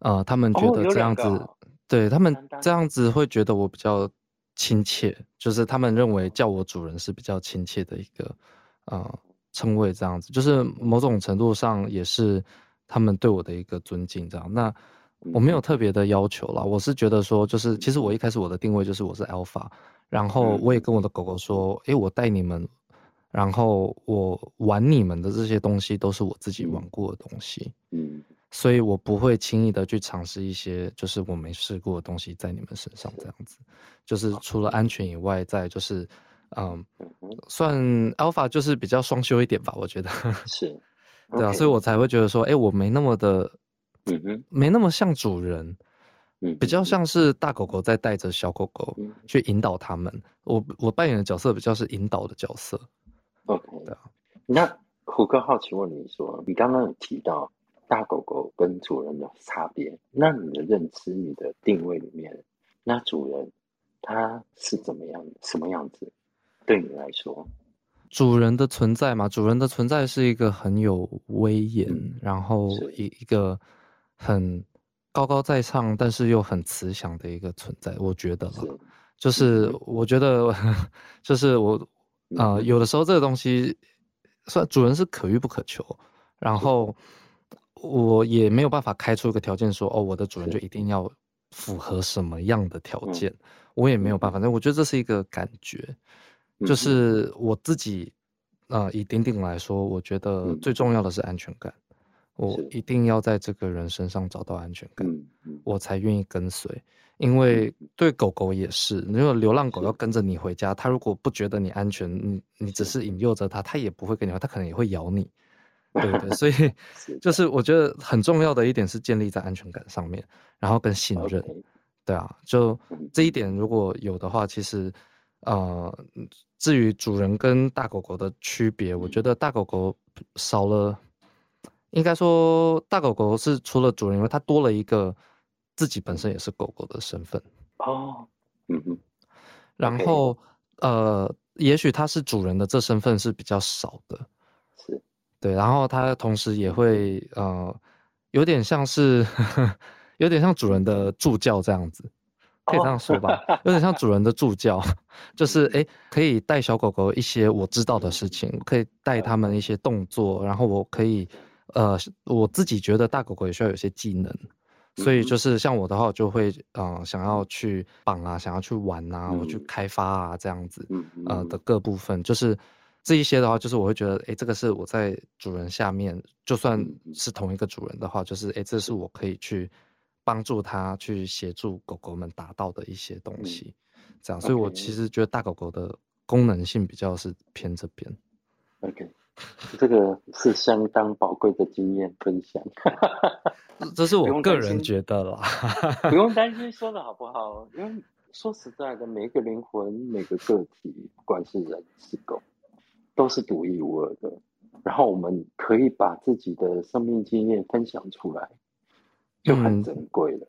呃，他们觉得这样子，哦对他们这样子会觉得我比较亲切，就是他们认为叫我主人是比较亲切的一个呃称谓，这样子，就是某种程度上也是他们对我的一个尊敬，这样。那我没有特别的要求啦，我是觉得说，就是其实我一开始我的定位就是我是 alpha，然后我也跟我的狗狗说，诶，我带你们，然后我玩你们的这些东西都是我自己玩过的东西，嗯，所以我不会轻易的去尝试一些就是我没试过的东西在你们身上，这样子，就是。除了安全以外，再就是，嗯，算 alpha 就是比较双修一点吧，我觉得，是，对啊所以我才会觉得说，诶，我没那么的，嗯哼，没那么像主人，嗯，比较像是大狗狗在带着小狗狗嗯去引导他们。我我扮演的角色比较是引导的角色。OK，对啊那虎哥好奇问你说，你刚刚有提到大狗狗跟主人的差别，那你的认知、你的定位里面，那主人他是怎么样的、什么样子？对你来说，主人的存在嘛，主人的存在是一个很有威严，嗯然后一一个很高高在上，但是又很慈祥的一个存在。我觉得啦，是，就是嗯我觉得，就是我呃，嗯有的时候这个东西，算主人是可遇不可求，然后我也没有办法开出一个条件说，哦，我的主人就一定要符合什么样的条嗯件，我也没有办法。但我觉得这是一个感觉，就是我自己，呃，以顶顶来说，我觉得嗯。最重要的是安全感，我一定要在这个人身上找到安全感。我才愿意跟随。因为对狗狗也是，如果流浪狗要跟着你回家，它如果不觉得你安全，你你只是引诱着它，它也不会跟你玩，它可能也会咬你，对不对？所以就是我觉得很重要的一点是建立在安全感上面，然后跟信任。对啊，就嗯这一点如果有的话，其实呃，至于主人跟大狗狗的区别，我觉得大狗狗少了，应该说大狗狗是除了主人以外，它多了一个自己本身也是狗狗的身份，哦，嗯哼，然后呃，也许它是主人的这身份是比较少的，是，对，然后它同时也会呃，有点像是 有点像主人的助教这样子，可以这样说吧，有点像主人的助教，就是诶，可以带小狗狗一些我知道的事情，可以带它们一些动作，然后我可以呃，我自己觉得大狗狗也需要有些技能。所以就是像我的话，我就会呃想要去绑啊，想要去玩啊，我去嗯。开发啊这样子。嗯嗯呃的各部分，就是这一些的话，就是我会觉得，哎，这个是我在主人下面，就算嗯嗯是同一个主人的话，就是哎，这是我可以去帮助他去协助狗狗们达到的一些东嗯西，这样，所以我其实觉得大狗狗的功能性比较是偏这边。OK，这个是相当宝贵的经验分享。这是我个人觉得啦，不用担心说的好不好，因为说实在的，每一个灵魂、每个个体，不管是人是狗，都是独一无二的。然后我们可以把自己的生命经验分享出来，就很珍贵了。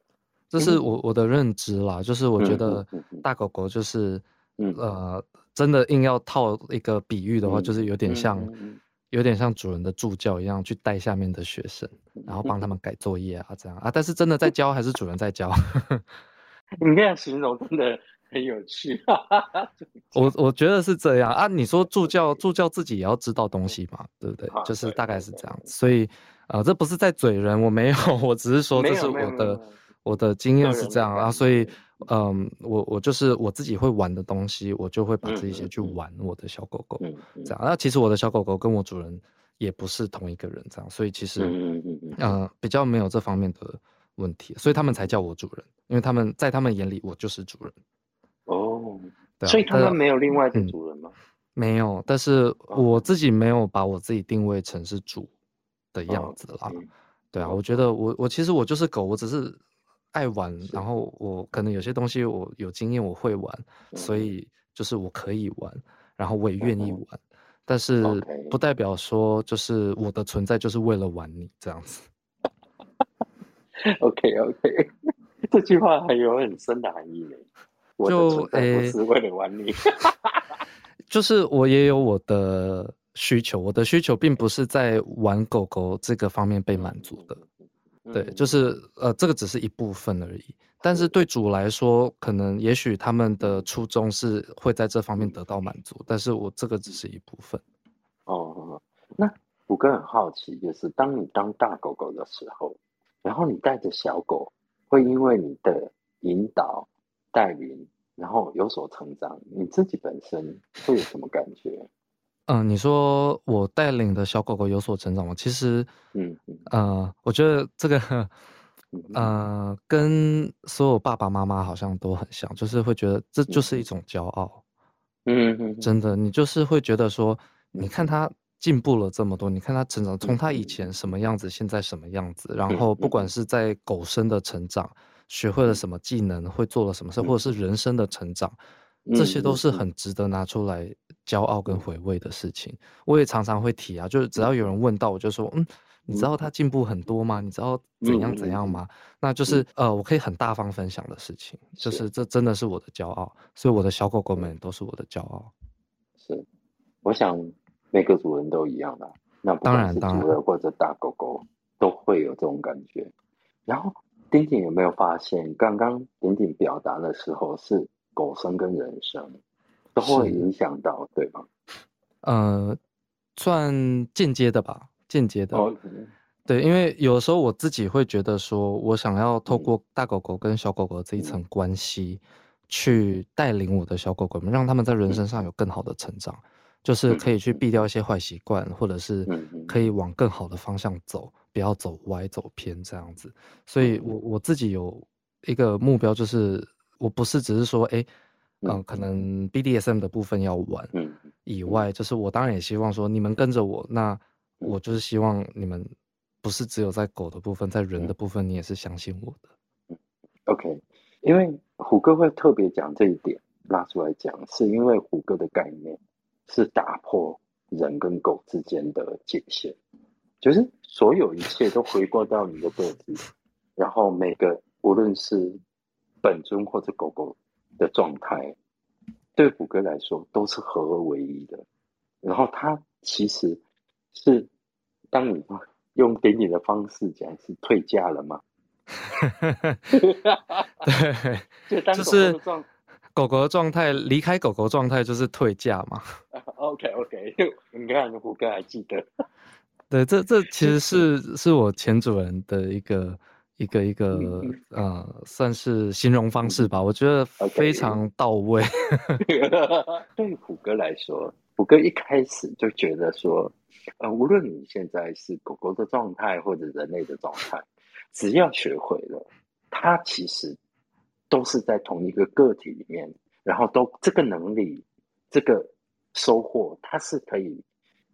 这是我我的认知啦，就是我觉得大狗狗就是，呃，真的硬要套一个比喻的话，就是有点像。有点像主人的助教一样，去带下面的学生，然后帮他们改作业啊，这样啊。但是真的在教还是主人在教？你这样形容真的很有趣。我我觉得是这样啊。你说助教助教自己也要知道东西嘛，对不对？就是大概是这样。所以呃，这不是在嘴人，我没有，我只是说这是我的我的经验是这样啊。所以。嗯，我我就是我自己会玩的东西，我就会把这些去玩我的小狗狗，这样。那其实我的小狗狗跟我主人也不是同一个人，这样，所以其实嗯，比较没有这方面的问题，所以他们才叫我主人，因为他们在他们眼里我就是主人。哦，所以他们没有另外的主人吗？没有，但是我自己没有把我自己定位成是主的样子啦。对啊，我觉得我我其实我就是狗，我只是。爱玩，然后我可能有些东西我有经验，我会玩，所以就是我可以玩，然后我也愿意玩，但是不代表说就是我的存在就是为了玩你这样子。OK OK，这句话还有很深的含义呢。就诶，不是为了玩你，就是我也有我的需求，我的需求并不是在玩狗狗这个方面被满足的。对，就是呃，这个只是一部分而已。但是对主来说，可能也许他们的初衷是会在这方面得到满足。但是我这个只是一部分。哦，那虎哥很好奇，就是当你当大狗狗的时候，然后你带着小狗，会因为你的引导带领，然后有所成长，你自己本身会有什么感觉？嗯，你说我带领的小狗狗有所成长吗？其实，嗯呃，我觉得这个，呃，跟所有爸爸妈妈好像都很像，就是会觉得这就是一种骄傲。嗯嗯，真的，你就是会觉得说，你看他进步了这么多，你看他成长，从他以前什么样子，现在什么样子，然后不管是在狗生的成长，学会了什么技能，会做了什么事，或者是人生的成长。这些都是很值得拿出来骄傲跟回味的事情。我也常常会提啊，就是只要有人问到，我就说，嗯，你知道他进步很多吗？你知道怎样怎样吗？那就是呃，我可以很大方分享的事情，就是这真的是我的骄傲。所以我的小狗狗们都是我的骄傲。是，我想每个主人都一样的。那当然，当然，或者大狗狗都会有这种感觉。然后丁丁有没有发现，刚刚丁丁表达的时候是？狗生跟人生都会影响到，对吗？呃，算间接的吧，间接的。对，因为有时候我自己会觉得说，我想要透过大狗狗跟小狗狗这一层关系，去带领我的小狗狗们，让他们在人生上有更好的成长，就是可以去避掉一些坏习惯，或者是可以往更好的方向走，不要走歪走偏这样子。所以我我自己有一个目标，就是。我不是只是说，哎，嗯，可能 BDSM 的部分要玩，嗯，以外，就是我当然也希望说，你们跟着我，那我就是希望你们不是只有在狗的部分，在人的部分，你也是相信我的。OK，因为虎哥会特别讲这一点，拉出来讲，是因为虎哥的概念是打破人跟狗之间的界限，就是所有一切都回归到你的个体，然后每个无论是。本尊或者狗狗的状态，对虎哥来说都是合而为一的。然后他其实是，当你用给你的方式讲，是退价了吗？对，就是狗狗的状态，离开狗狗状态就是退价嘛。OK OK，你看虎哥还记得？对，这这其实是是我前主人的一个。一个一个呃，算是形容方式吧，我觉得非常到位。对虎哥来说，虎哥一开始就觉得说，呃，无论你现在是狗狗的状态或者人类的状态，只要学会了，它其实都是在同一个个体里面，然后都这个能力、这个收获，它是可以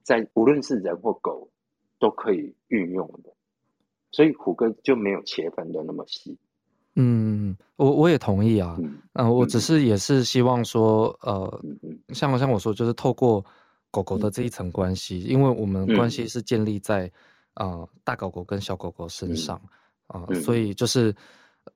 在无论是人或狗都可以运用的，所以虎哥就没有切分的那么细。嗯，我我也同意啊。嗯，我只是也是希望说，呃，像像我说，就是透过狗狗的这一层关系，因为我们关系是建立在啊大狗狗跟小狗狗身上啊，所以就是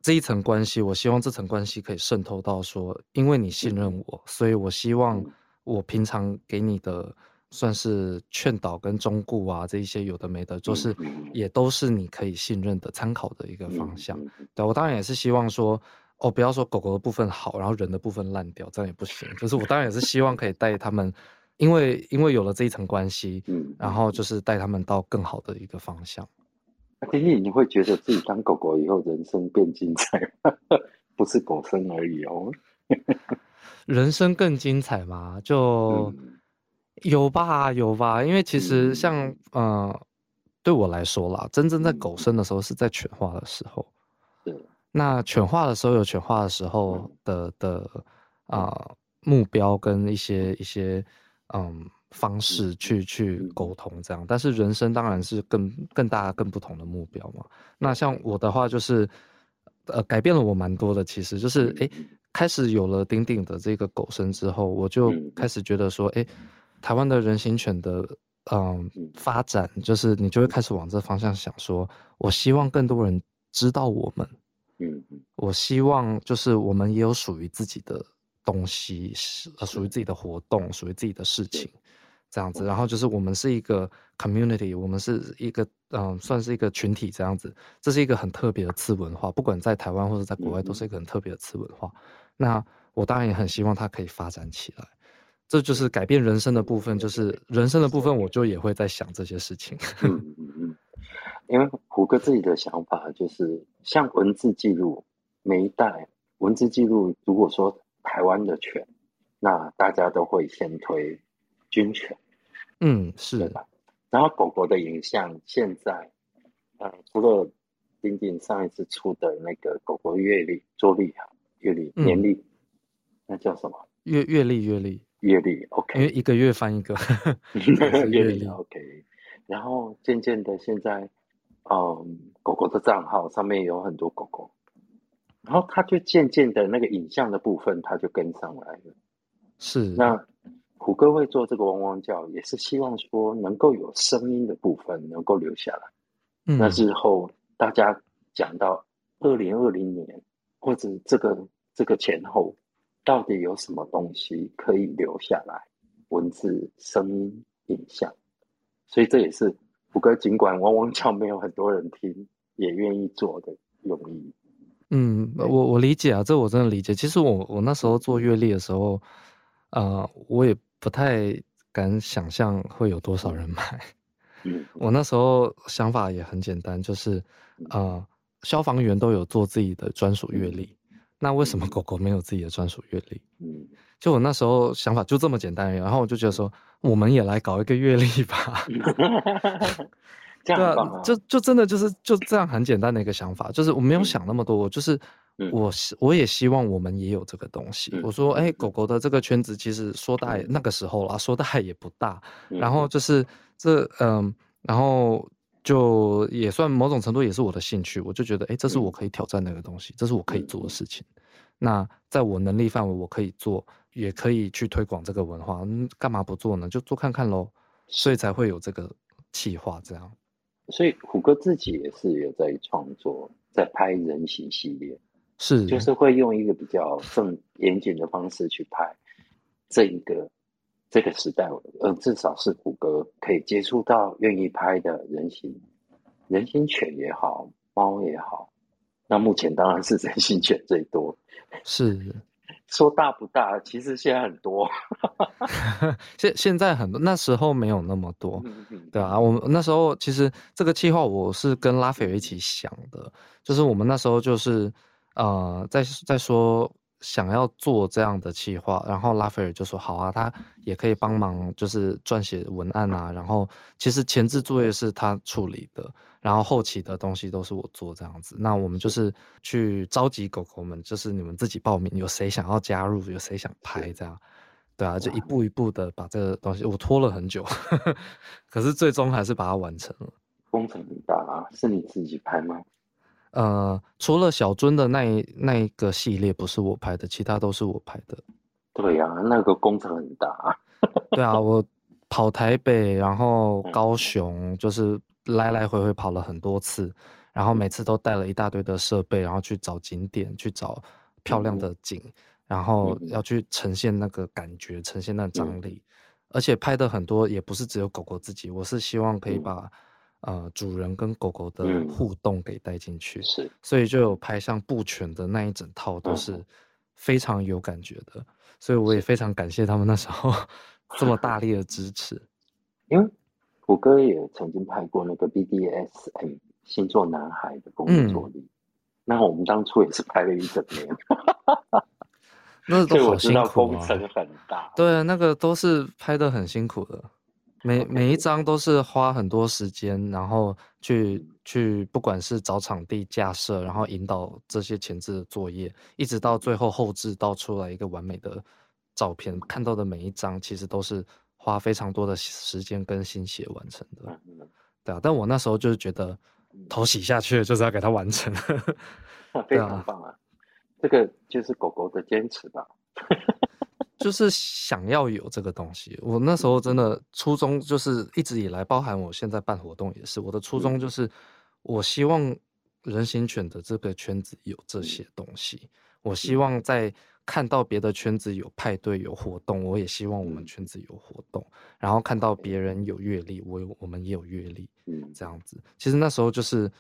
这一层关系，我希望这层关系可以渗透到说，因为你信任我，所以我希望我平常给你的。算是劝导跟忠固啊，这一些有的没的，就是也都是你可以信任的参考的一个方向。对我当然也是希望说，哦，不要说狗狗的部分好，然后人的部分烂掉，这样也不行。就是我当然也是希望可以带他们，因为因为有了这一层关系，嗯，然后就是带他们到更好的一个方向。丁丁，你会觉得自己当狗狗以后人生变精彩吗？不是狗生而已哦，人生更精彩嘛？就。有吧，有吧，因为其实像呃，对我来说啦，真正在狗生的时候是在犬化的时候。那犬化的时候有犬化的时候的的啊目标跟一些一些嗯方式去去沟通这样，但是人生当然是更更大更不同的目标嘛。那像我的话就是，呃，改变了我蛮多的，其实就是哎，开始有了顶顶的这个狗生之后，我就开始觉得说，哎。台湾的人形犬的嗯发展，就是你就会开始往这方向想，说我希望更多人知道我们，嗯我希望就是我们也有属于自己的东西，是属于自己的活动，属于自己的事情，这样子。然后就是我们是一个 community，我们是一个嗯，算是一个群体这样子。这是一个很特别的次文化，不管在台湾或者在国外，都是一个很特别的次文化。那我当然也很希望它可以发展起来。这就是改变人生的部分，就是人生的部分，我就也会在想这些事情。嗯嗯嗯，因为胡哥自己的想法就是，像文字记录，每一代文字记录，如果说台湾的犬，那大家都会先推军犬。嗯，是的。然后狗狗的影像，现在，呃，除了丁丁上一次出的那个狗狗阅历、桌历啊、阅历、年历，那叫什么？阅阅历、阅历。阅历，OK，因为一个月翻一个 阅历，OK。然后渐渐的，现在，嗯，狗狗的账号上面有很多狗狗，然后它就渐渐的那个影像的部分，它就跟上来了。是，那虎哥会做这个汪汪叫，也是希望说能够有声音的部分能够留下来。那日后大家讲到二零二零年或者这个这个前后。到底有什么东西可以留下来？文字、声音、影像，所以这也是胡歌尽管汪汪叫没有很多人听，也愿意做的用意。嗯，我我理解啊，这我真的理解。其实我我那时候做阅历的时候，呃，我也不太敢想象会有多少人买。嗯，我那时候想法也很简单，就是呃，消防员都有做自己的专属阅历。那为什么狗狗没有自己的专属阅历？嗯，就我那时候想法就这么简单，然后我就觉得说，我们也来搞一个阅历吧。对啊，就就真的就是就这样很简单的一个想法，就是我没有想那么多，就是我我也希望我们也有这个东西。我说，哎，狗狗的这个圈子其实说大那个时候啦，说大也不大，然后就是这嗯，然后。就也算某种程度也是我的兴趣，我就觉得，哎，这是我可以挑战那个东西，这是我可以做的事情。那在我能力范围，我可以做，也可以去推广这个文化，嗯，干嘛不做呢？就做看看喽。所以才会有这个企划这样。所以虎哥自己也是有在创作，在拍人形系列，是，就是会用一个比较更严谨的方式去拍这一个。这个时代，呃，至少是谷歌可以接触到愿意拍的人形，人形犬也好，猫也好。那目前当然是人形犬最多。是 说大不大？其实现在很多。现现在很多，那时候没有那么多。对啊，我们那时候其实这个计划我是跟拉斐尔一起想的，就是我们那时候就是呃，在在说。想要做这样的企划，然后拉斐尔就说好啊，他也可以帮忙，就是撰写文案啊。然后其实前置作业是他处理的，然后后期的东西都是我做这样子。那我们就是去召集狗狗们，就是你们自己报名，有谁想要加入，有谁想拍这样。对啊，就一步一步的把这个东西，我拖了很久，可是最终还是把它完成了。工程很大啊，是你自己拍吗？呃，除了小尊的那一那一个系列不是我拍的，其他都是我拍的。对呀，那个工程很大啊。对啊，我跑台北，然后高雄，就是来来回回跑了很多次，然后每次都带了一大堆的设备，然后去找景点，去找漂亮的景，然后要去呈现那个感觉，呈现那张力。而且拍的很多也不是只有狗狗自己，我是希望可以把。呃，主人跟狗狗的互动给带进去，是，所以就有拍像布犬的那一整套都是非常有感觉的，所以我也非常感谢他们那时候这么大力的支持。因为虎哥也曾经拍过那个 BDSM 星座男孩的工作力，那我们当初也是拍了一整年，那都好辛苦啊，工程很大，对，那个都是拍的很辛苦的。每每一张都是花很多时间，然后去去，不管是找场地架设，然后引导这些前置的作业，一直到最后后置到出来一个完美的照片，看到的每一张其实都是花非常多的时间跟心血完成的。对啊，但我那时候就是觉得头洗下去就是要给它完成，非常棒啊！这个就是狗狗的坚持吧。就是想要有这个东西，我那时候真的初衷就是一直以来，包含我现在办活动也是，我的初衷就是我希望人形犬的这个圈子有这些东西，我希望在看到别的圈子有派对有活动，我也希望我们圈子有活动，然后看到别人有阅历，我有我们也有阅历，嗯，这样子，其实那时候就是。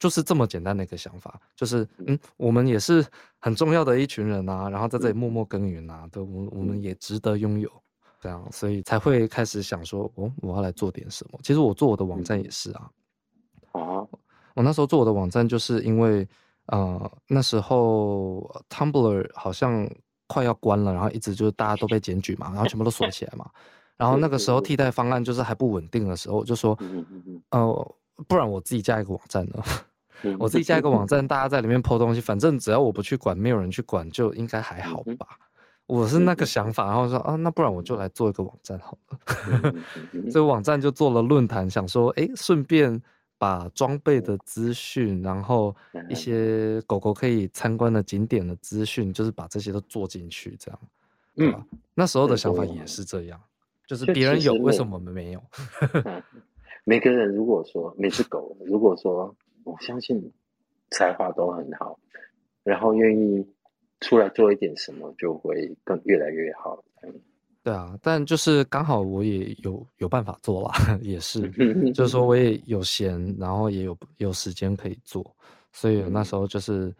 就是这么简单的一个想法，就是嗯，我们也是很重要的一群人啊，然后在这里默默耕耘啊，都我我们也值得拥有，这样，所以才会开始想说，哦，我要来做点什么。其实我做我的网站也是啊，啊，我那时候做我的网站就是因为，呃，那时候 Tumblr 好像快要关了，然后一直就是大家都被检举嘛，然后全部都锁起来嘛，然后那个时候替代方案就是还不稳定的时候，就说，呃，不然我自己加一个网站呢。我自己加一个网站，大家在里面抛东西，反正只要我不去管，没有人去管，就应该还好吧。我是那个想法，然后说啊，那不然我就来做一个网站好了。这个网站就做了论坛，想说，哎，顺便把装备的资讯，然后一些狗狗可以参观的景点的资讯，就是把这些都做进去，这样。嗯，那时候的想法也是这样，就是别人有，为什么我们没有？每个人如果说每只狗，如果说。我相信才华都很好，然后愿意出来做一点什么，就会更越来越好。对啊，但就是刚好我也有有办法做啦，也是，就是说我也有闲，然后也有有时间可以做，所以那时候就是，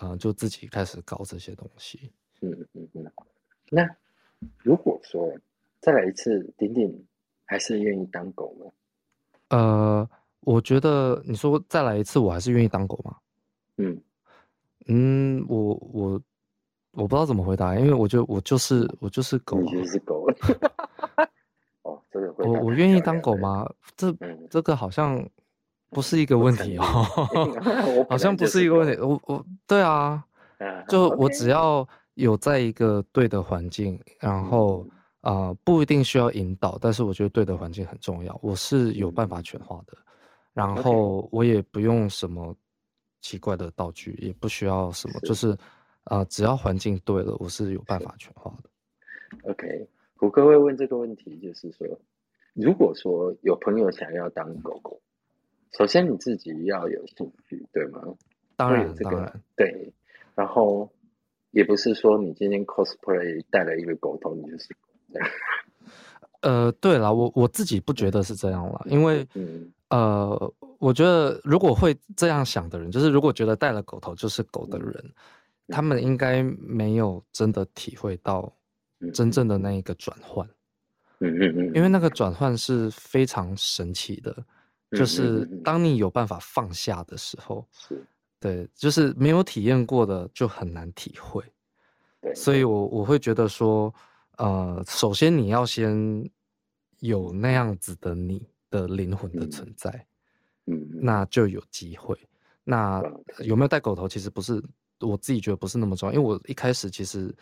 呃，就自己开始搞这些东西。嗯嗯嗯。那如果说再来一次，顶顶还是愿意当狗吗？呃。我觉得你说再来一次，我还是愿意当狗吗？嗯嗯，我我我不知道怎么回答，因为我就我就是我就是狗，你就是狗。哦，这个我我愿意当狗吗？这这个好像不是一个问题哦，好像不是一个问题。我我对啊，就我只要有在一个对的环境，然后啊不一定需要引导，但是我觉得对的环境很重要，我是有办法全化的。然后我也不用什么奇怪的道具，也不需要什么，就是啊，只要环境对了，我是有办法全画的。OK，胡哥会问这个问题，就是说，如果说有朋友想要当狗狗，首先你自己要有兴趣，对吗？当然，当然，对。然后也不是说你今天 cosplay 带了一个狗头，你就是狗。呃，对了，我我自己不觉得是这样了，因为。呃，我觉得如果会这样想的人，就是如果觉得戴了狗头就是狗的人，他们应该没有真的体会到真正的那一个转换。嗯嗯嗯，因为那个转换是非常神奇的，就是当你有办法放下的时候，对，就是没有体验过的就很难体会。对，所以我我会觉得说，呃，首先你要先有那样子的你。的灵魂的存在，嗯，那就有机会。那有没有带狗头，其实不是我自己觉得不是那么重要，因为我一开始其实，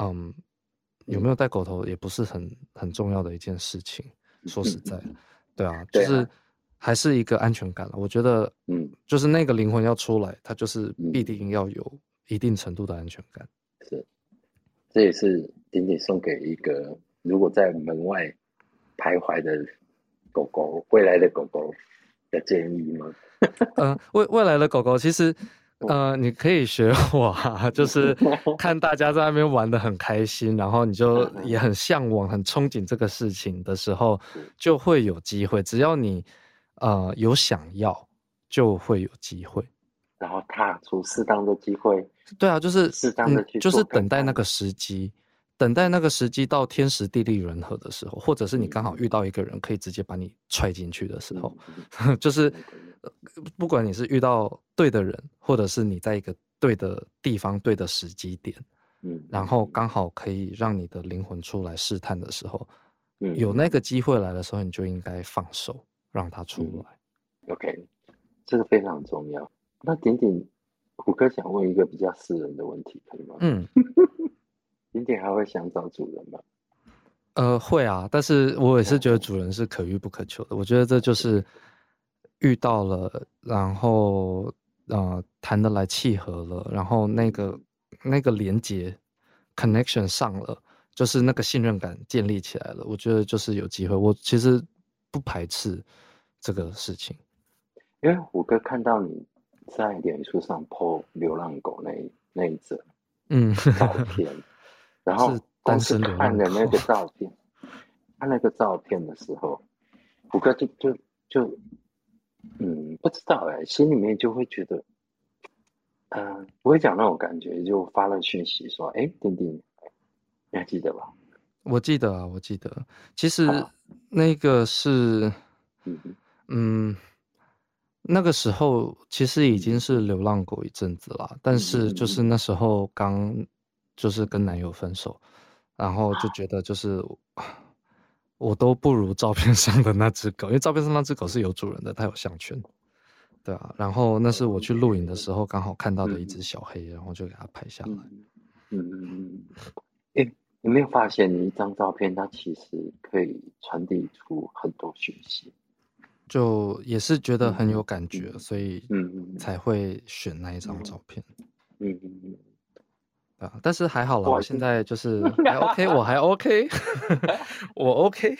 嗯，有没有带狗头也不是很很重要的一件事情。说实在，对啊，就是还是一个安全感了。我觉得，嗯，就是那个灵魂要出来，它就是嗯必定要有一定程度的安全感。是，这也是仅仅送给一个如果在门外徘徊的狗狗，未来的狗狗的建议吗？呃，未未来的狗狗其实，呃，你可以学我啊，就是看大家在那边玩的很开心，然后你就嗯也很向往、很憧憬这个事情的时候，就会有机会。只要你呃有想要，就会有机会。然后踏出适当的机会，对啊，就是适当的去就是等待那个时机，等待那个时机到天时地利人和的时候，或者是你刚好遇到一个人可以直接把你踹进去的时候，嗯 就是呃不管你是遇到对的人，或者是你在一个对的地方、对的时机点，嗯，然后刚好可以让你的灵魂出来试探的时候，嗯有那个机会来的时候，你就应该放手，让它出嗯来。OK，这个非常重要。那点点，虎哥想问一个比较私人的问题，可以吗？嗯，点点还会想找主人吗？呃，会啊，但是我也是觉得主人是可遇不可求的。我觉得这就是遇到了，然后呃谈得来、契合了，然后那个那个连接 connection 上了，就是那个信任感建立起来了。我觉得就是有机会。我其实不排斥这个事情。因为虎哥看到你在脸书上 po 流浪狗那一那一则嗯，照片，然后是光是看了那个照片，看那个照片的时候，虎哥就就就嗯不知道哎、心里面就会觉得，嗯、不会讲那种感觉，就发了讯息说，哎，丁丁，你还记得吧？我记得啊，我记得，其实那个是。嗯，那个时候其实已经是流浪狗一阵子了，但是就是那时候刚就是跟男友分手，然后就觉得就是我都不如照片上的那只狗，因为照片上那只狗是有主人的，它有项圈，对啊，然后那是我去露营的时候刚好看到的一只小黑，然后就给它拍下来。嗯嗯嗯嗯，哎，有没有发现你一张照片，它其实可以传递出很多讯息？就也是觉得很有感觉，嗯所以嗯嗯才会选那一张照片。嗯嗯嗯。对啊，但是还好啦，我现在就 是还 OK，我还 OK，我 OK，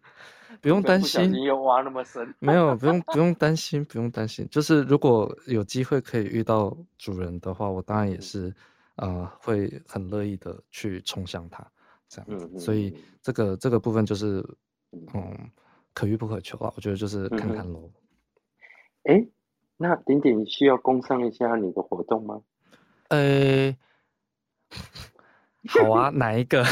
不用担心你，又挖那么深。没有，不用不用担心，不用担心。就是如果有机会可以遇到主人的话，我当然也是呃会很乐意的去冲向它这样子。所以嗯这个这个部分就是嗯嗯可遇不可求啊，我觉得就是看嗯看喽。哎，那点点需要工商一下你的活动吗？呃，好啊，哪一个？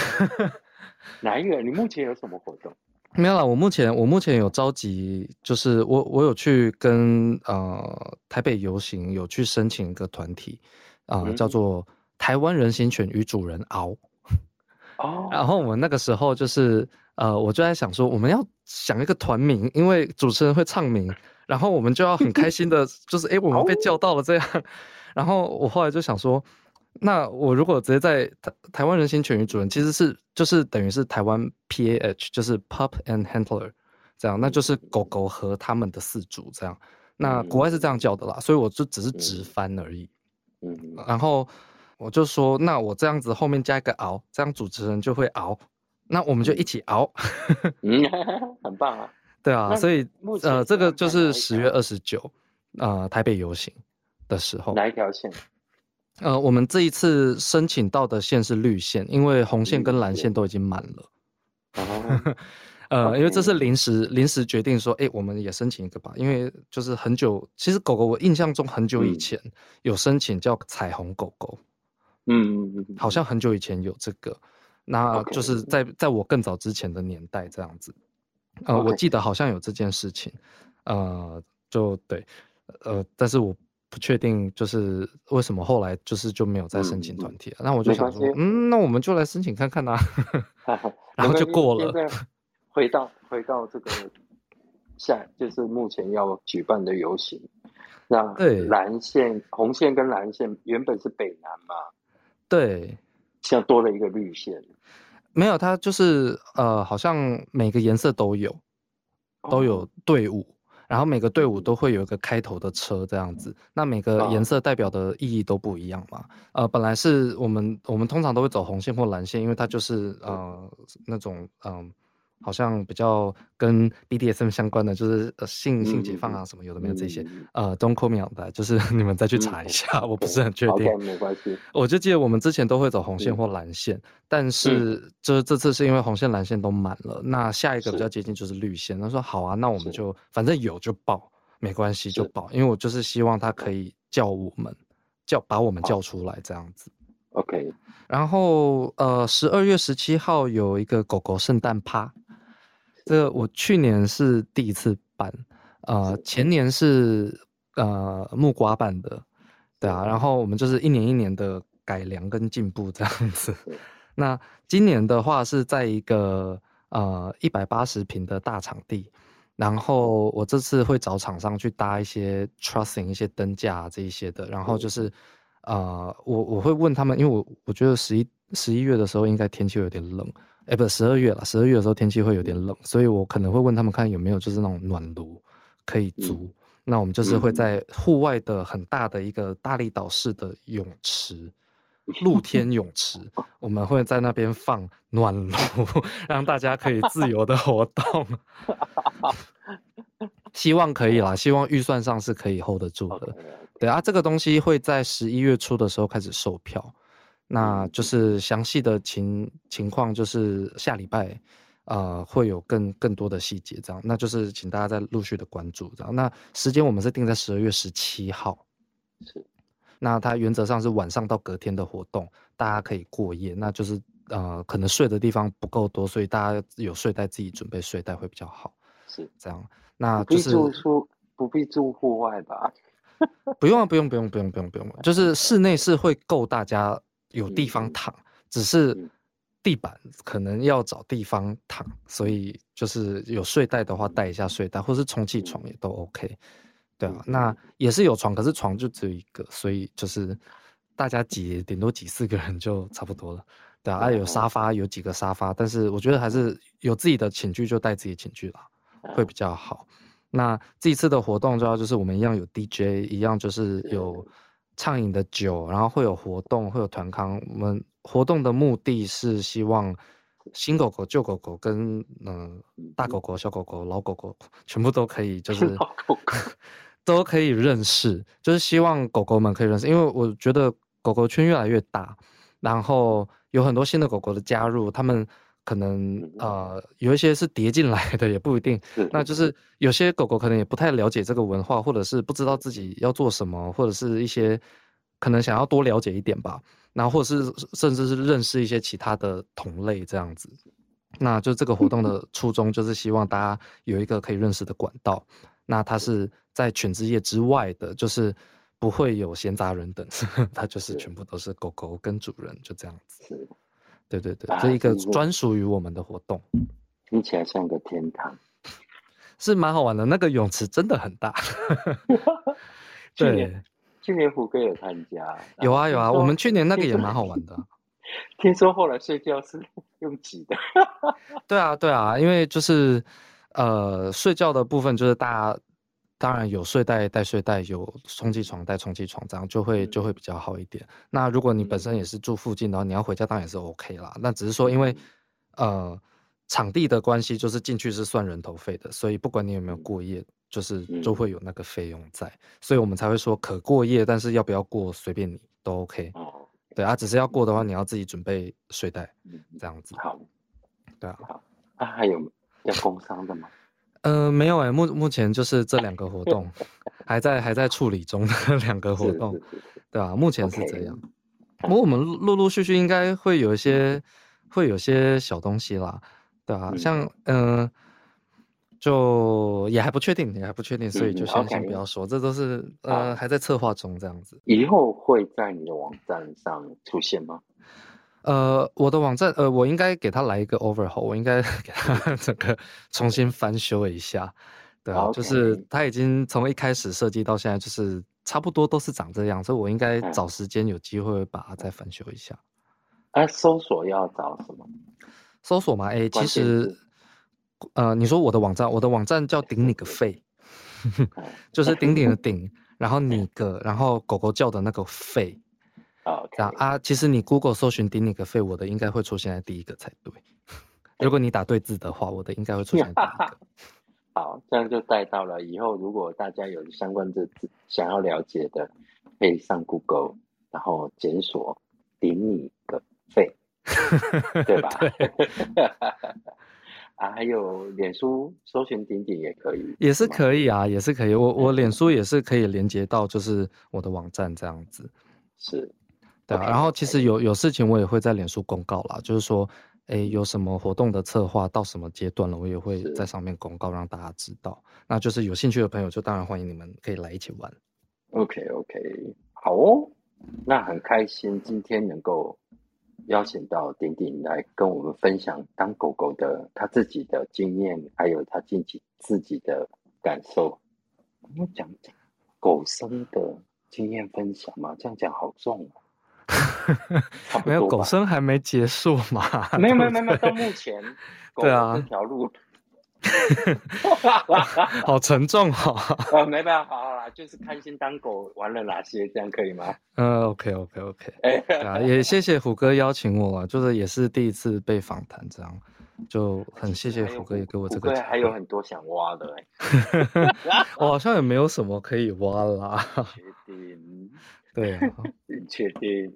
哪一个？你目前有什么活动？没有了，我目前我目前有召集，就是我我有去跟呃台北游行有去申请一个团体，啊、嗯叫做台湾人形犬与主人熬。哦，然后我们那个时候就是呃，我就在想说，我们要想一个团名，因为主持人会唱名，然后我们就要很开心的，就是哎，我们被叫到了这样。然后我后来就想说，那我如果直接在台台湾人形犬与主人，其实是就是等于是台湾 PAH，就是 Pup and Handler 这样，那就是狗狗和他们的饲主这样。那国外是这样叫的啦，所以我就只是直翻而已。嗯嗯然后我就说，那我这样子后面加一个熬，这样主持人就会熬，那我们就一起熬。嗯，很棒啊！对啊，所以目前呃，这个就是十月二十九，呃，台北游行的时候，哪一条线？呃，我们这一次申请到的线是绿线，因为红线跟蓝线都已经满了。哦，呃，因为这是临时临时决定说，哎，我们也申请一个吧，因为就是很久，其实狗狗我印象中很久以嗯。前有申请叫彩虹狗狗，嗯嗯嗯，好像很久以前有这个，那就是在在我更早之前的年代这样子，呃，我记得好像有这件事情，呃，就对，呃，但是我不确定就是为什么后来就是就没有再申请团体了，那我就想说嗯，那我们就来申请看看呐、哈 哈然后就过了 回到回到这个下，就是目前要举办的游行，那对。蓝线、红线跟蓝线原本是北南嘛，对，现在多了一个绿线。没有，它就是呃，好像每个颜色都有，都有队伍，然后每个队伍都会有一个开头的车这样子。那每个颜色代表的意义都不一样嘛。呃，本来是我们我们通常都会走红线或蓝线，因为它就是呃那种嗯。好像比较跟 BDSM 相关的，就是呃性性解放啊什么有的没有这些，呃，Don't call me on that，就是 你们再去查一下，我不是很确定。没关系。我就记得我们之前都会走红线或蓝线，但是就是这次是因为红线蓝线都满了，那下一个比较接近就是绿线。他说好啊，那我们就反正有就报，没关系就报，因为我就是希望他可以叫我们叫把我们叫出来这样子。OK。然后呃，十二月十七号有一个狗狗圣诞趴。这个我去年是第一次办，呃，前年是呃木瓜办的，对啊，然后我们就是一年一年的改良跟进步这样子。那今年的话是在一个呃一百八十平的大场地，然后我这次会找厂商去搭一些 trussing 一些灯架这一些的，然后就是呃我我会问他们，因为我我觉得十一十一月的时候应该天气有点冷。哎，不，十二月了。十二月的时候天气会有点冷，所以我可能会问他们看有没有就是那种暖炉可以租。那我们就是会在户外的很大的一个大力岛式的泳池，露天泳池，我们会在那边放暖炉，让大家可以自由的活动。希望可以啦，希望预算上是可以 hold 得住的。对啊，这个东西会在十一月初的时候开始售票。那就是详细的情情况，就是下礼拜，呃，会有更更多的细节，这样，那就是请大家再陆续的关注，这样。那时间我们是定在十二月十七号，是。那它原则上是晚上到隔天的活动，大家可以过夜，那就是呃，可能睡的地方不够多，所以大家有睡袋自己准备睡袋会比较好，是这样。那就是住宿不必住户外吧？不用啊，不用，不用，不用，不用，不用，就是室内是会够大家。有地方躺，只是地板可能要找地方躺，所以就是有睡袋的话带一下睡袋，或是充气床也都 OK，对啊，那也是有床，可是床就只有一个，所以就是大家挤顶多挤四个人就差不多了，对啊，有沙发有几个沙发，但是我觉得还是有自己的寝具就带自己寝具了，会比较好。那这一次的活动主要就是我们一样有 DJ，一样就是有。畅饮的酒，然后会有活动，会有团康。我们活动的目的是希望新狗狗、旧狗狗跟嗯大狗狗、小狗狗、老狗狗全部都可以，就 是 都可以认识，就是希望狗狗们可以认识。因为我觉得狗狗圈越来越大，然后有很多新的狗狗的加入，他们。可能呃有一些是叠进来的，也不一定。那就是有些狗狗可能也不太了解这个文化，或者是不知道自己要做什么，或者是一些可能想要多了解一点吧。然后或者是甚至是认识一些其他的同类这样子。那就这个活动 的初衷就是希望大家有一个可以认识的管道。那它是在犬之夜之外的，就是不会有闲杂人等，它就是全部都是狗狗跟主人，就这样子。对对对，这一个专属于我们的活动，听起来像个天堂，是蛮好玩的。那个泳池真的很大。去年去年虎哥有参加，有啊有啊，我们去年那个也蛮好玩的。听说后来睡觉是用挤的。对啊对啊，因为就是呃睡觉的部分就是大家。当然有睡袋带睡袋，有充气床带充气床，这样就会就会比较好一点。那如果你本身也是住附近，然后你要回家，当然也是 OK 啦。那只是说，因为呃场地的关系，就是进去是算人头费的，所以不管你有没有过夜，就是就会有那个费用在，所以我们才会说可过夜，但是要不要过随便你都 OK。哦，对啊，只是要过的话，你要自己准备睡袋，这样子。好，对啊。好，啊还有要工伤的吗？呃，没有哎，目目前就是这两个活动，还在还在处理中的 两个活动，对吧？目前是这样。不过我们陆陆续续应该会有一些，会有些小东西啦，对吧？像嗯，就也还不确定，也还不确定，所以就先先不要说，这都是呃还在策划中这样子。以后会在你的网站上出现吗？呃，我的网站，呃，我应该给他来一个 overhaul，我应该 给他整个重新翻修一下，对啊，就是他已经从一开始设计到现在，就是差不多都是长这样，所以我应该找时间有机会把它再翻修一下。哎，搜索要找什么？搜索嘛，哎，其实，呃，你说我的网站，我的网站叫顶你个肺，就是顶顶的 顶，然后你个，然后狗狗叫的那个肺，啊这样啊。其实你 Google 搜寻顶你个肺，我的应该会出现在第一个才对。如果你打对字的话，我的应该会出现在第一个。好，这样就带到了以后，如果大家有相关的字想要了解的，可以上 Google，然后检索“顶你个肺”，对吧？啊，还有脸书搜寻“顶顶”也可以，也是可以啊，也是可以。我我脸书也是可以连接到，就是我的网站这样子。是，对啊，OK，然后其实有有事情我也会在脸书公告啦，就是说，哎，有什么活动的策划到什么阶段了，我也会在上面公告让大家知道。那就是有兴趣的朋友，就当然欢迎你们可以来一起玩。OK OK，好哦，那很开心今天能够邀请到点点来跟我们分享当狗狗的他自己的经验，还有他自己自己的感受。我讲讲狗生的经验分享嘛，这样讲好重哦。没有狗生还没结束嘛？没有没有没有，到目前 狗对啊的这条路，好沉重哦。呃，没办法，好啦，就是开心当狗玩了哪些，这样可以吗？嗯，OK OK OK，哎，也谢谢虎哥邀请我啊，就是也是第一次被访谈，这样就很谢谢虎哥也给我这个。还有很多想挖的哎、我好像也没有什么可以挖啦。确定？对啊，你确定？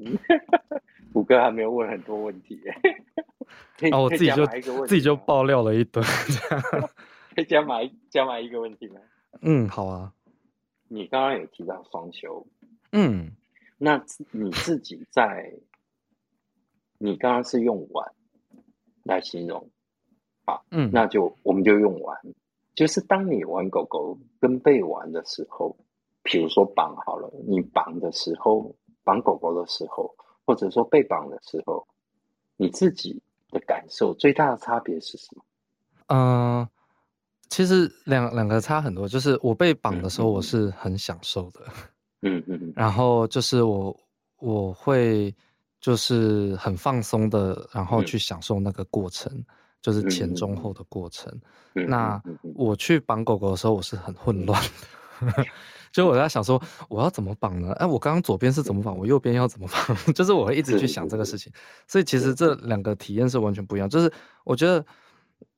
虎哥还没有问很多问题哎、可以然后我自己就自己就爆料了一堆。可以加码一加码一个问题吗？嗯，好啊。你刚刚有提到双休，嗯那你自己在，你刚刚是用玩来形容，嗯，那就我们就用玩，就是当你玩狗狗跟被玩的时候，比如说绑好了，你绑的时候，绑狗狗的时候，或者说被绑的时候，你自己的感受最大的差别是什么？呃，其实两两个差很多，就是我被绑的时候，嗯嗯嗯我是很享受的，嗯嗯嗯。然后就是我我会就是很放松的，然后嗯。去享受那个过程，就是嗯嗯嗯。前中后的过程。嗯，那嗯嗯。我去绑狗狗的时候，我是很混乱的，就我在想说我要怎么绑呢？哎，我刚刚左边是怎么绑，我右边要怎么绑？就是我会一直去想这个事情。所以其实这两个体验是完全不一样。就是我觉得，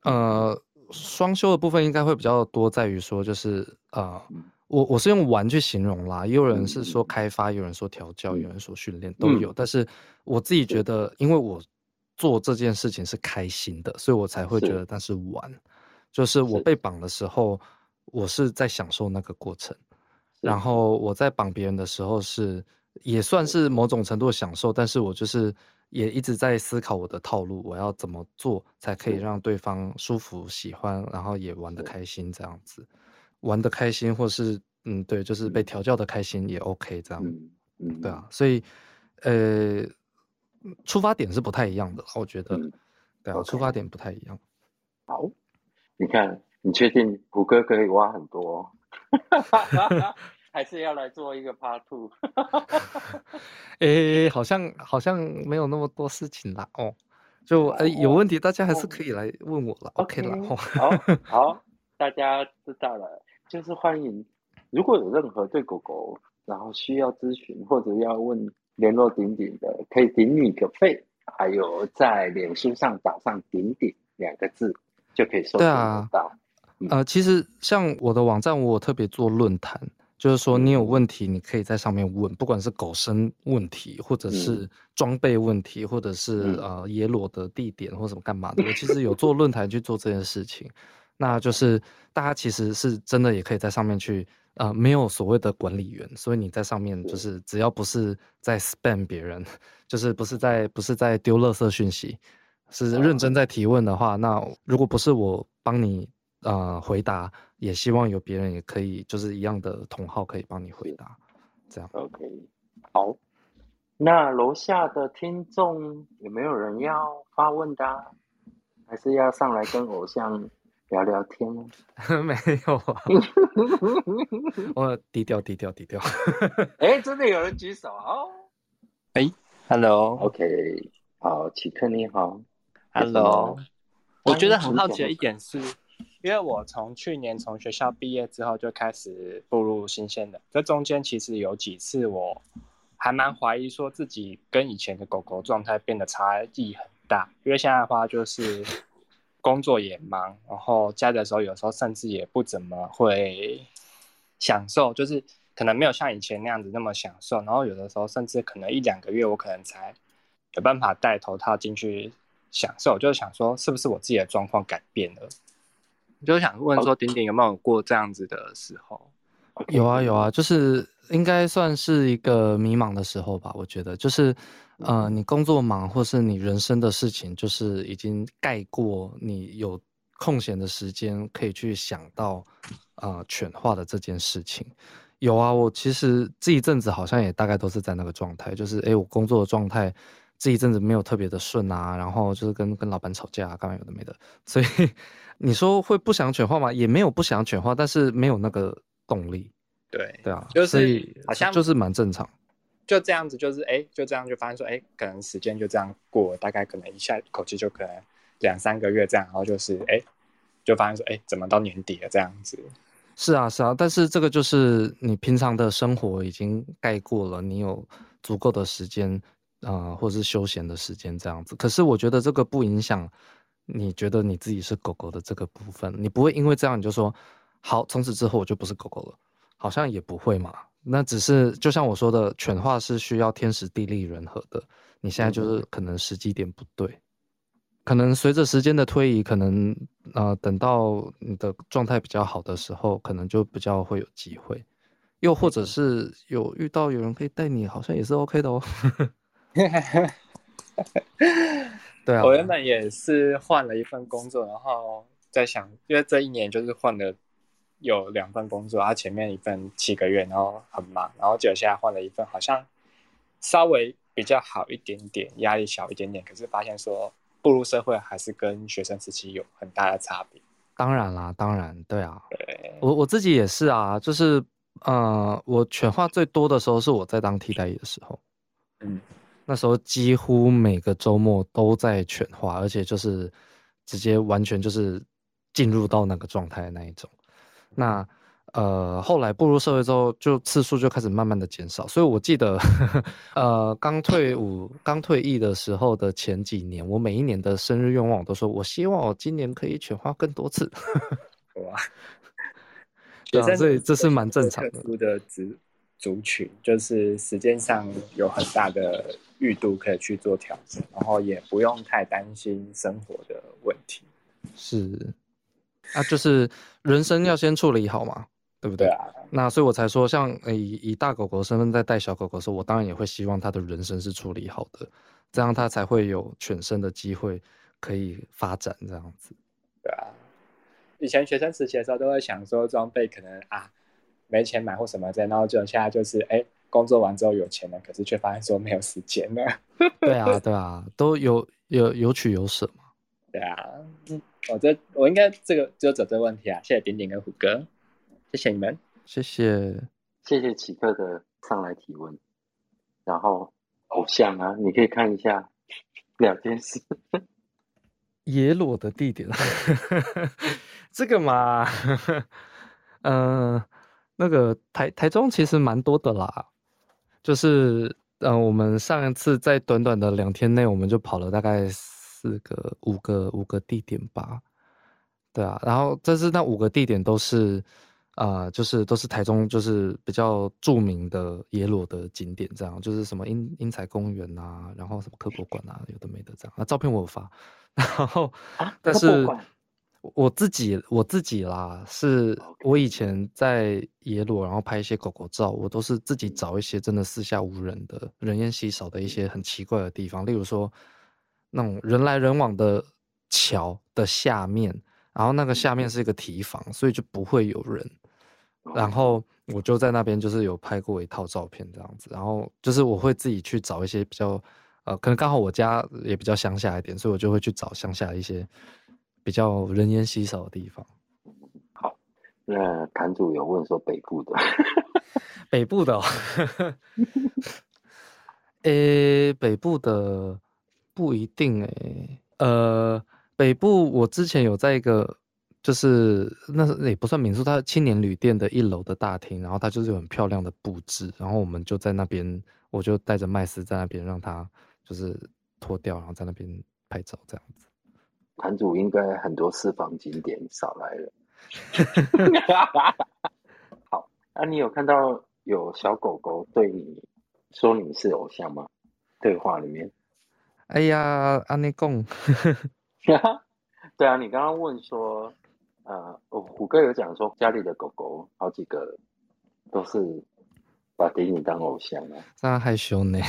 呃，双休的部分应该会比较多，在于说就是呃嗯，我我是用玩去形容啦，也有人是说开发，有人说调教，有嗯人说训练都有。嗯但是我自己觉得，因为我做这件事情是开心的，所以我才会觉得那是玩。就是我被绑的时候，我是在享受那个过程，然。后我在绑别人的时候是也算是。某种程度的享受，但是我就是也一直在思考我的套路，我要怎么做才可以让对方舒服、喜欢，然后也玩得开心这样子，玩得开心或是嗯对，就是被嗯。调教的开心也 OK 这样，对啊，所以呃出发点是不太一样的，我觉得，嗯。对啊，出发点不太一样。好，你看，你确定谷歌可以挖很多、哦，还是要来做一个 Part Two？诶，好像好像没有那么多事情啦哦。就好诶有哦问题，大家还是哦可以来问我了 OK 了哦。好好，大家知道了，就是欢迎，如果有任何对狗狗然后需要咨询或者要问联络顶顶的，可以顶你个肺，还有在脸书上打上“顶顶”两个字，就可以搜得到。呃，其实像我的网站，我有特别做论坛，就是说你有嗯。问题，你可以在上面问，不管是狗生问题，或者是嗯装备问题，或者是嗯。呃野裸的地点或什么干嘛的，我其实有 做论坛去做这件事情。那就是大家其实是真的也可以在上面去，呃，没有所谓的管理员，所以你在上面就是只要不是在 spam 别人，就是不是在不是在丢垃圾讯息，是认真在提问的话，那如果不是我帮你呃回答，也希望有别人也可以就是一样的同号可以帮你回答，这样。OK，好，那楼下的听众有没有人要发问的、啊？还是要上来跟偶像聊聊天呢？没有啊，我低调低调低调。哎，真的有人举手哦。Hello，OK，好，奇克你好，Hello，我觉得很好奇的一点是，因为我从去年从学校毕业之后就开始步入新鲜的，这中间其实有几次我还蛮怀疑说自己跟以前的狗狗状态变得差异很大，因为现在的话就是工作也忙，然后家的时候有时候甚至也不怎么会享受，就是可能没有像以前那样子那么享受，然后有的时候甚至可能一两个月我可能才有办法戴头套进去。享受就是想说，是不是我自己的状况改变了？就想问说，顶顶有没有过这样子的时候？有啊有啊，就是应该算是一个迷茫的时候吧。我觉得就是，呃，你工作忙，或是你人生的事情，就是已经盖过你有空闲的时间可以去想到，呃，犬化的这件事情。有啊，我其实这一阵子好像也大概都是在那个状态，就是哎，我工作的状态。这一阵子没有特别的顺啊，然后就是跟跟老板吵架，干嘛有的没的，所以 你说会不想犬化吗？也没有不想犬化，但是没有那个动力。对对啊，就是好像就是蛮正常，就这样子，就是哎，就这样就发现说，哎，可能时间就这样过，大概可能一下口气就可能两三个月这样，然后就是哎，就发现说，哎，怎么到年底了这样子？是啊是啊，但是这个就是你平常的生活已经盖过了，你有足够的时间。啊，或者是休闲的时间这样子，可是我觉得这个不影响你觉得你自己是狗狗的这个部分，你不会因为这样你就说好，从此之后我就不是狗狗了，好像也不会嘛。那只是就像我说的，犬化是需要天时地利人和的，你现在就是可能时机点不对，可能随着时间的推移，可能呃等到你的状态比较好的时候，可能就比较会有机会，又或者是有遇到有人可以带你，好像也是 OK 的哦。对啊，我原本也是换了一份工作，然后在想，因为这一年就是换了有两份工作，然后前面一份七个月，然后很忙，然后就现在换了一份，好像稍微比较好一点点，压力小一点点，可是发现说步入社会还是跟学生时期有很大的差别。当然啦，当然，对啊，对，我我自己也是啊，就是呃，我犬化最多的时候是我在当替代役的时候，嗯。那时候几乎每个周末都在犬化，而且就是直接完全就是进入到那个状态的那一种。那呃后来步入社会之后，就次数就开始慢慢的减少。所以我记得，呃刚退伍、刚退役的时候的前几年，我每一年的生日愿望我都说，我希望我今年可以犬化更多次。哇，对啊，所以这是蛮正常的。的族族群就是时间上有很大的。裕度可以去做调整，然后也不用太担心生活的问题。是，啊，就是人生要先处理好嘛，对不对？啊。那所以我才说，像以以大狗狗身份在带小狗狗的时候，我当然也会希望它的人生是处理好的，这样它才会有犬生的机会可以发展这样子。对啊，以前学生时期的时候都会想说装备可能啊没钱买或什么的，然后就现在就是哎。工作完之后有钱了，可是却发现说没有时间了。对啊，对啊，都有有有取有舍嘛。对啊，嗯，我这我应该这个就走这个问题啊。谢谢点点跟虎哥，谢谢你们，谢谢谢谢奇特的上来提问。然后偶像啊，你可以看一下两件事。野裸的地点，这个嘛，嗯，那个台台中其实蛮多的啦。就是，嗯，我们上一次在短短的两天内，我们就跑了大概四个、五个、五个地点吧，对啊，然后这是那五个地点都是，啊，就是都是台中就是比较著名的野裸的景点，这样就是什么英英才公园啊，然后什么科博馆啊，有的没的这样，那照片我有发，然后但是。我自己我自己啦，是我以前在野裸，然后拍一些狗狗照，我都是自己找一些真的四下无人的、人烟稀少的一些很奇怪的地方，例如说那种人来人往的桥的下面，然后那个下面是一个提防，所以就不会有人。然后我就在那边就是有拍过一套照片这样子，然后就是我会自己去找一些比较呃，可能刚好我家也比较乡下一点，所以我就会去找乡下一些。比较人烟稀少的地方。好，那坛主有问说北部的，北部的，诶，北部的不一定诶，呃，北部我之前有在一个，就是那也不算民宿，它青年旅店的一楼的大厅，然后它就是有很漂亮的布置，然后我们就在那边，我就带着麦斯在那边让他就是脱掉，然后在那边拍照这样子。团主应该很多私房景点少来了。好，那你有看到有小狗狗对你说你是偶像吗？对话里面。哎呀，安尼贡，对啊，你刚刚问说，呃，虎哥有讲说家里的狗狗好几个都是把迪尼当偶像啊，这样害羞呢。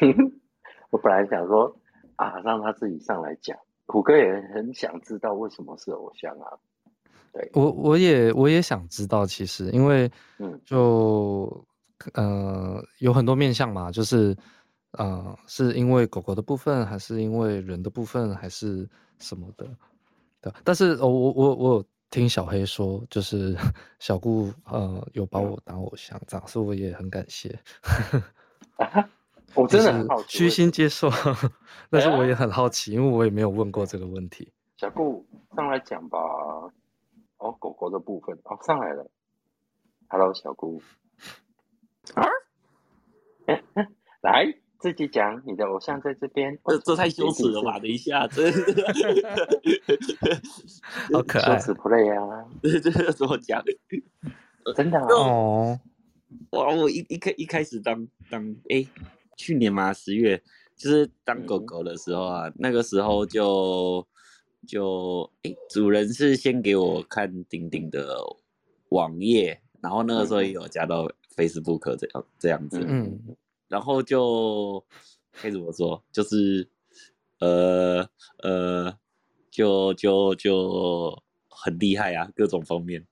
我本来想说啊，让他自己上来讲。虎哥也很想知道为什么是偶像啊。对我，我也我也想知道，其实因为，嗯，就呃有很多面向嘛，就是。呃，是因为狗狗的部分，还是因为人的部分，还是什么的？对，但是我我我我听小黑说，就是 小顾呃有把我当偶像，这样，所以我也很感谢。我真的很好奇，虚心接受，但是我也很好奇，因为我也没有问过这个问题。小顾上来讲吧。哦，狗狗的部分哦，上来了。Hello，小顾。啊？来。自己讲，你的偶像在这边，这这太羞耻了吧？等一下，这好可爱，羞耻 play 啊！这这怎么讲？真的哦，哇！我一一开一开始当当哎，去年嘛十月，就是当狗狗的时候啊，那个时候就就哎，主人是先给我看顶顶的网页，然后那个时候也有加到 Facebook 这样这样子，嗯。然后就该怎么说？就是，呃呃，就就就很厉害啊，各种方面，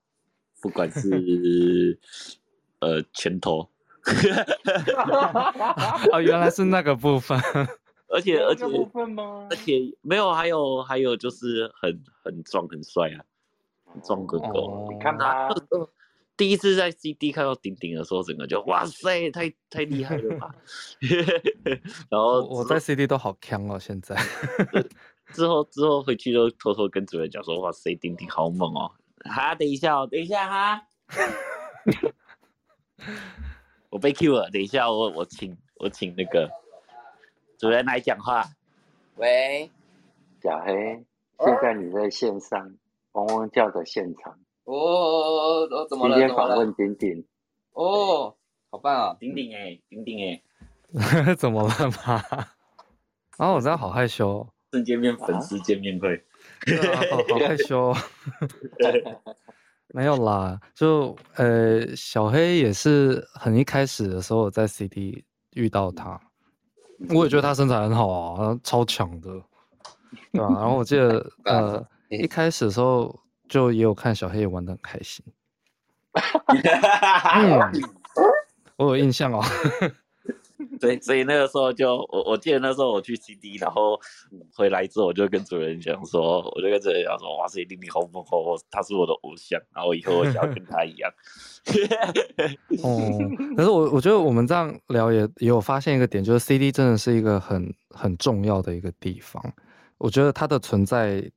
不管是 呃拳头，哦，原来是那个部分，而且而且部分吗？而且没有，还有还有就是很很壮很帅啊，壮哥哥，你看他。第一次在 CD 看到顶顶的时候，整个就哇塞，太太厉害了吧！然后我在 CD 都好强哦，现在之后之后回去就偷偷跟主任讲说，哇塞，顶顶好猛哦！哈，等一下哦，等一下哈，我被 Q 了，等一下我我请我请那个主人来讲话。喂，小黑，现在你在线上汪汪叫的现场。哦哦哦，怎么了？今天访问顶顶。哦，好棒啊！顶顶哎，顶顶哎，怎么了嘛？啊，我真的好害羞。正见面粉丝见面会，好好害羞。没有啦，就呃，小黑也是很一开始的时候在 CD 遇到他，我也觉得他身材很好啊，超强的，对吧？然后我记得 呃，一开始的时候。就也有看小黑也玩的很开心，我有印象哦。对，所以那个时候就我我记得那时候我去 CD，然后回来之后我就跟主人讲说，我就跟主人讲说，哇塞，丁丁好猛哦，他是我的偶像，然后以后我想要跟他一样。哦，可是我我觉得我们这样聊也也有发现一个点，就是 CD 真的是一个很很重要的一个地方，我觉得它的存在。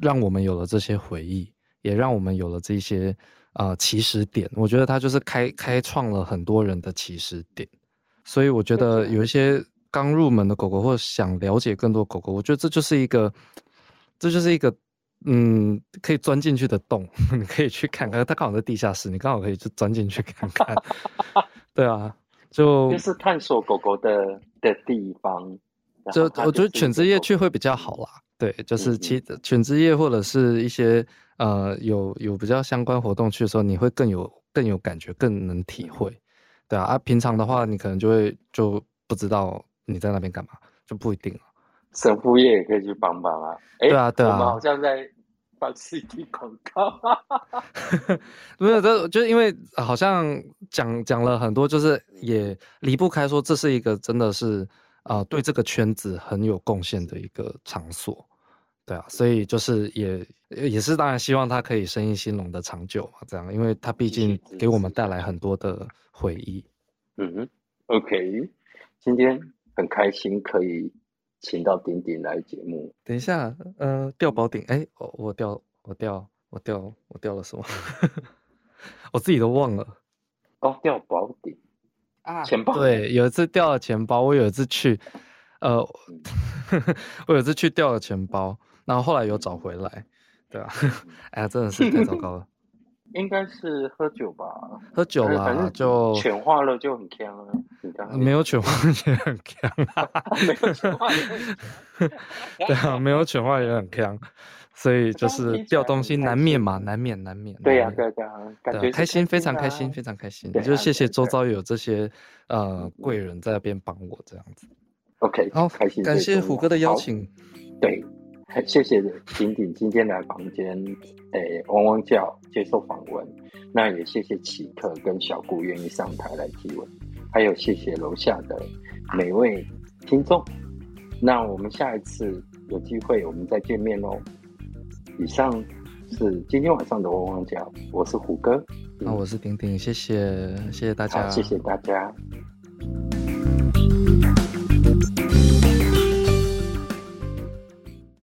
让我们有了这些回忆，也让我们有了这些啊起始点。我觉得它就是开开创了很多人的起始点。所以我觉得有一些刚入门的狗狗，或者想了解更多狗狗，我觉得这就是一个，这就是一个嗯可以钻进去的洞。你可以去看看，它刚好在地下室，你刚好可以去钻进去看看。对啊，就就是探索狗狗的的地方。就我觉得犬之夜去会比较好啦。对，就是其犬之夜或者是一些呃有有比较相关活动去的时候，你会更有更有感觉，更能体会，对啊。啊，平常的话，你可能就会就不知道你在那边干嘛，就不一定了。神父夜也可以去帮帮啊。对啊，对啊。我们好像在放 CD 广告。没有，这就是因为好像讲讲了很多，就是也离不开说这是一个真的是啊对这个圈子很有贡献的一个场所。对啊，所以就是也也是当然希望他可以生意兴隆的长久嘛，这样，因为他毕竟给我们带来很多的回忆。嗯，OK，今天很开心可以请到顶顶来节目。等一下，呃，掉宝顶，哎，我我掉我掉我掉我掉了什么？我自己都忘了。哦，掉宝顶啊，钱包。对，有一次掉了钱包，我有一次去，呃，我有一次去掉了钱包，然后后来又找回来。对啊，哎呀，真的是太糟糕了。应该是喝酒吧？喝酒啦，就犬化了就很强啊。你刚 没有犬化也很强啊，没有犬化也很强。对啊，没有犬化也很强，所以就是掉东西难免嘛，难免难免。对呀，对呀，感觉开心，非常开心，非常开心。就谢谢周遭有这些呃贵人在那边帮我这样子。OK，好，开心。感谢虎哥的邀请。对。谢谢丁丁今天来房间，诶，汪汪叫接受访问。那也谢谢奇特跟小顾愿意上台来提问，还有谢谢楼下的每位听众。那我们下一次有机会我们再见面哦。以上是今天晚上的汪汪叫，我是虎哥，那我是丁丁，谢谢谢谢大家，谢谢大家。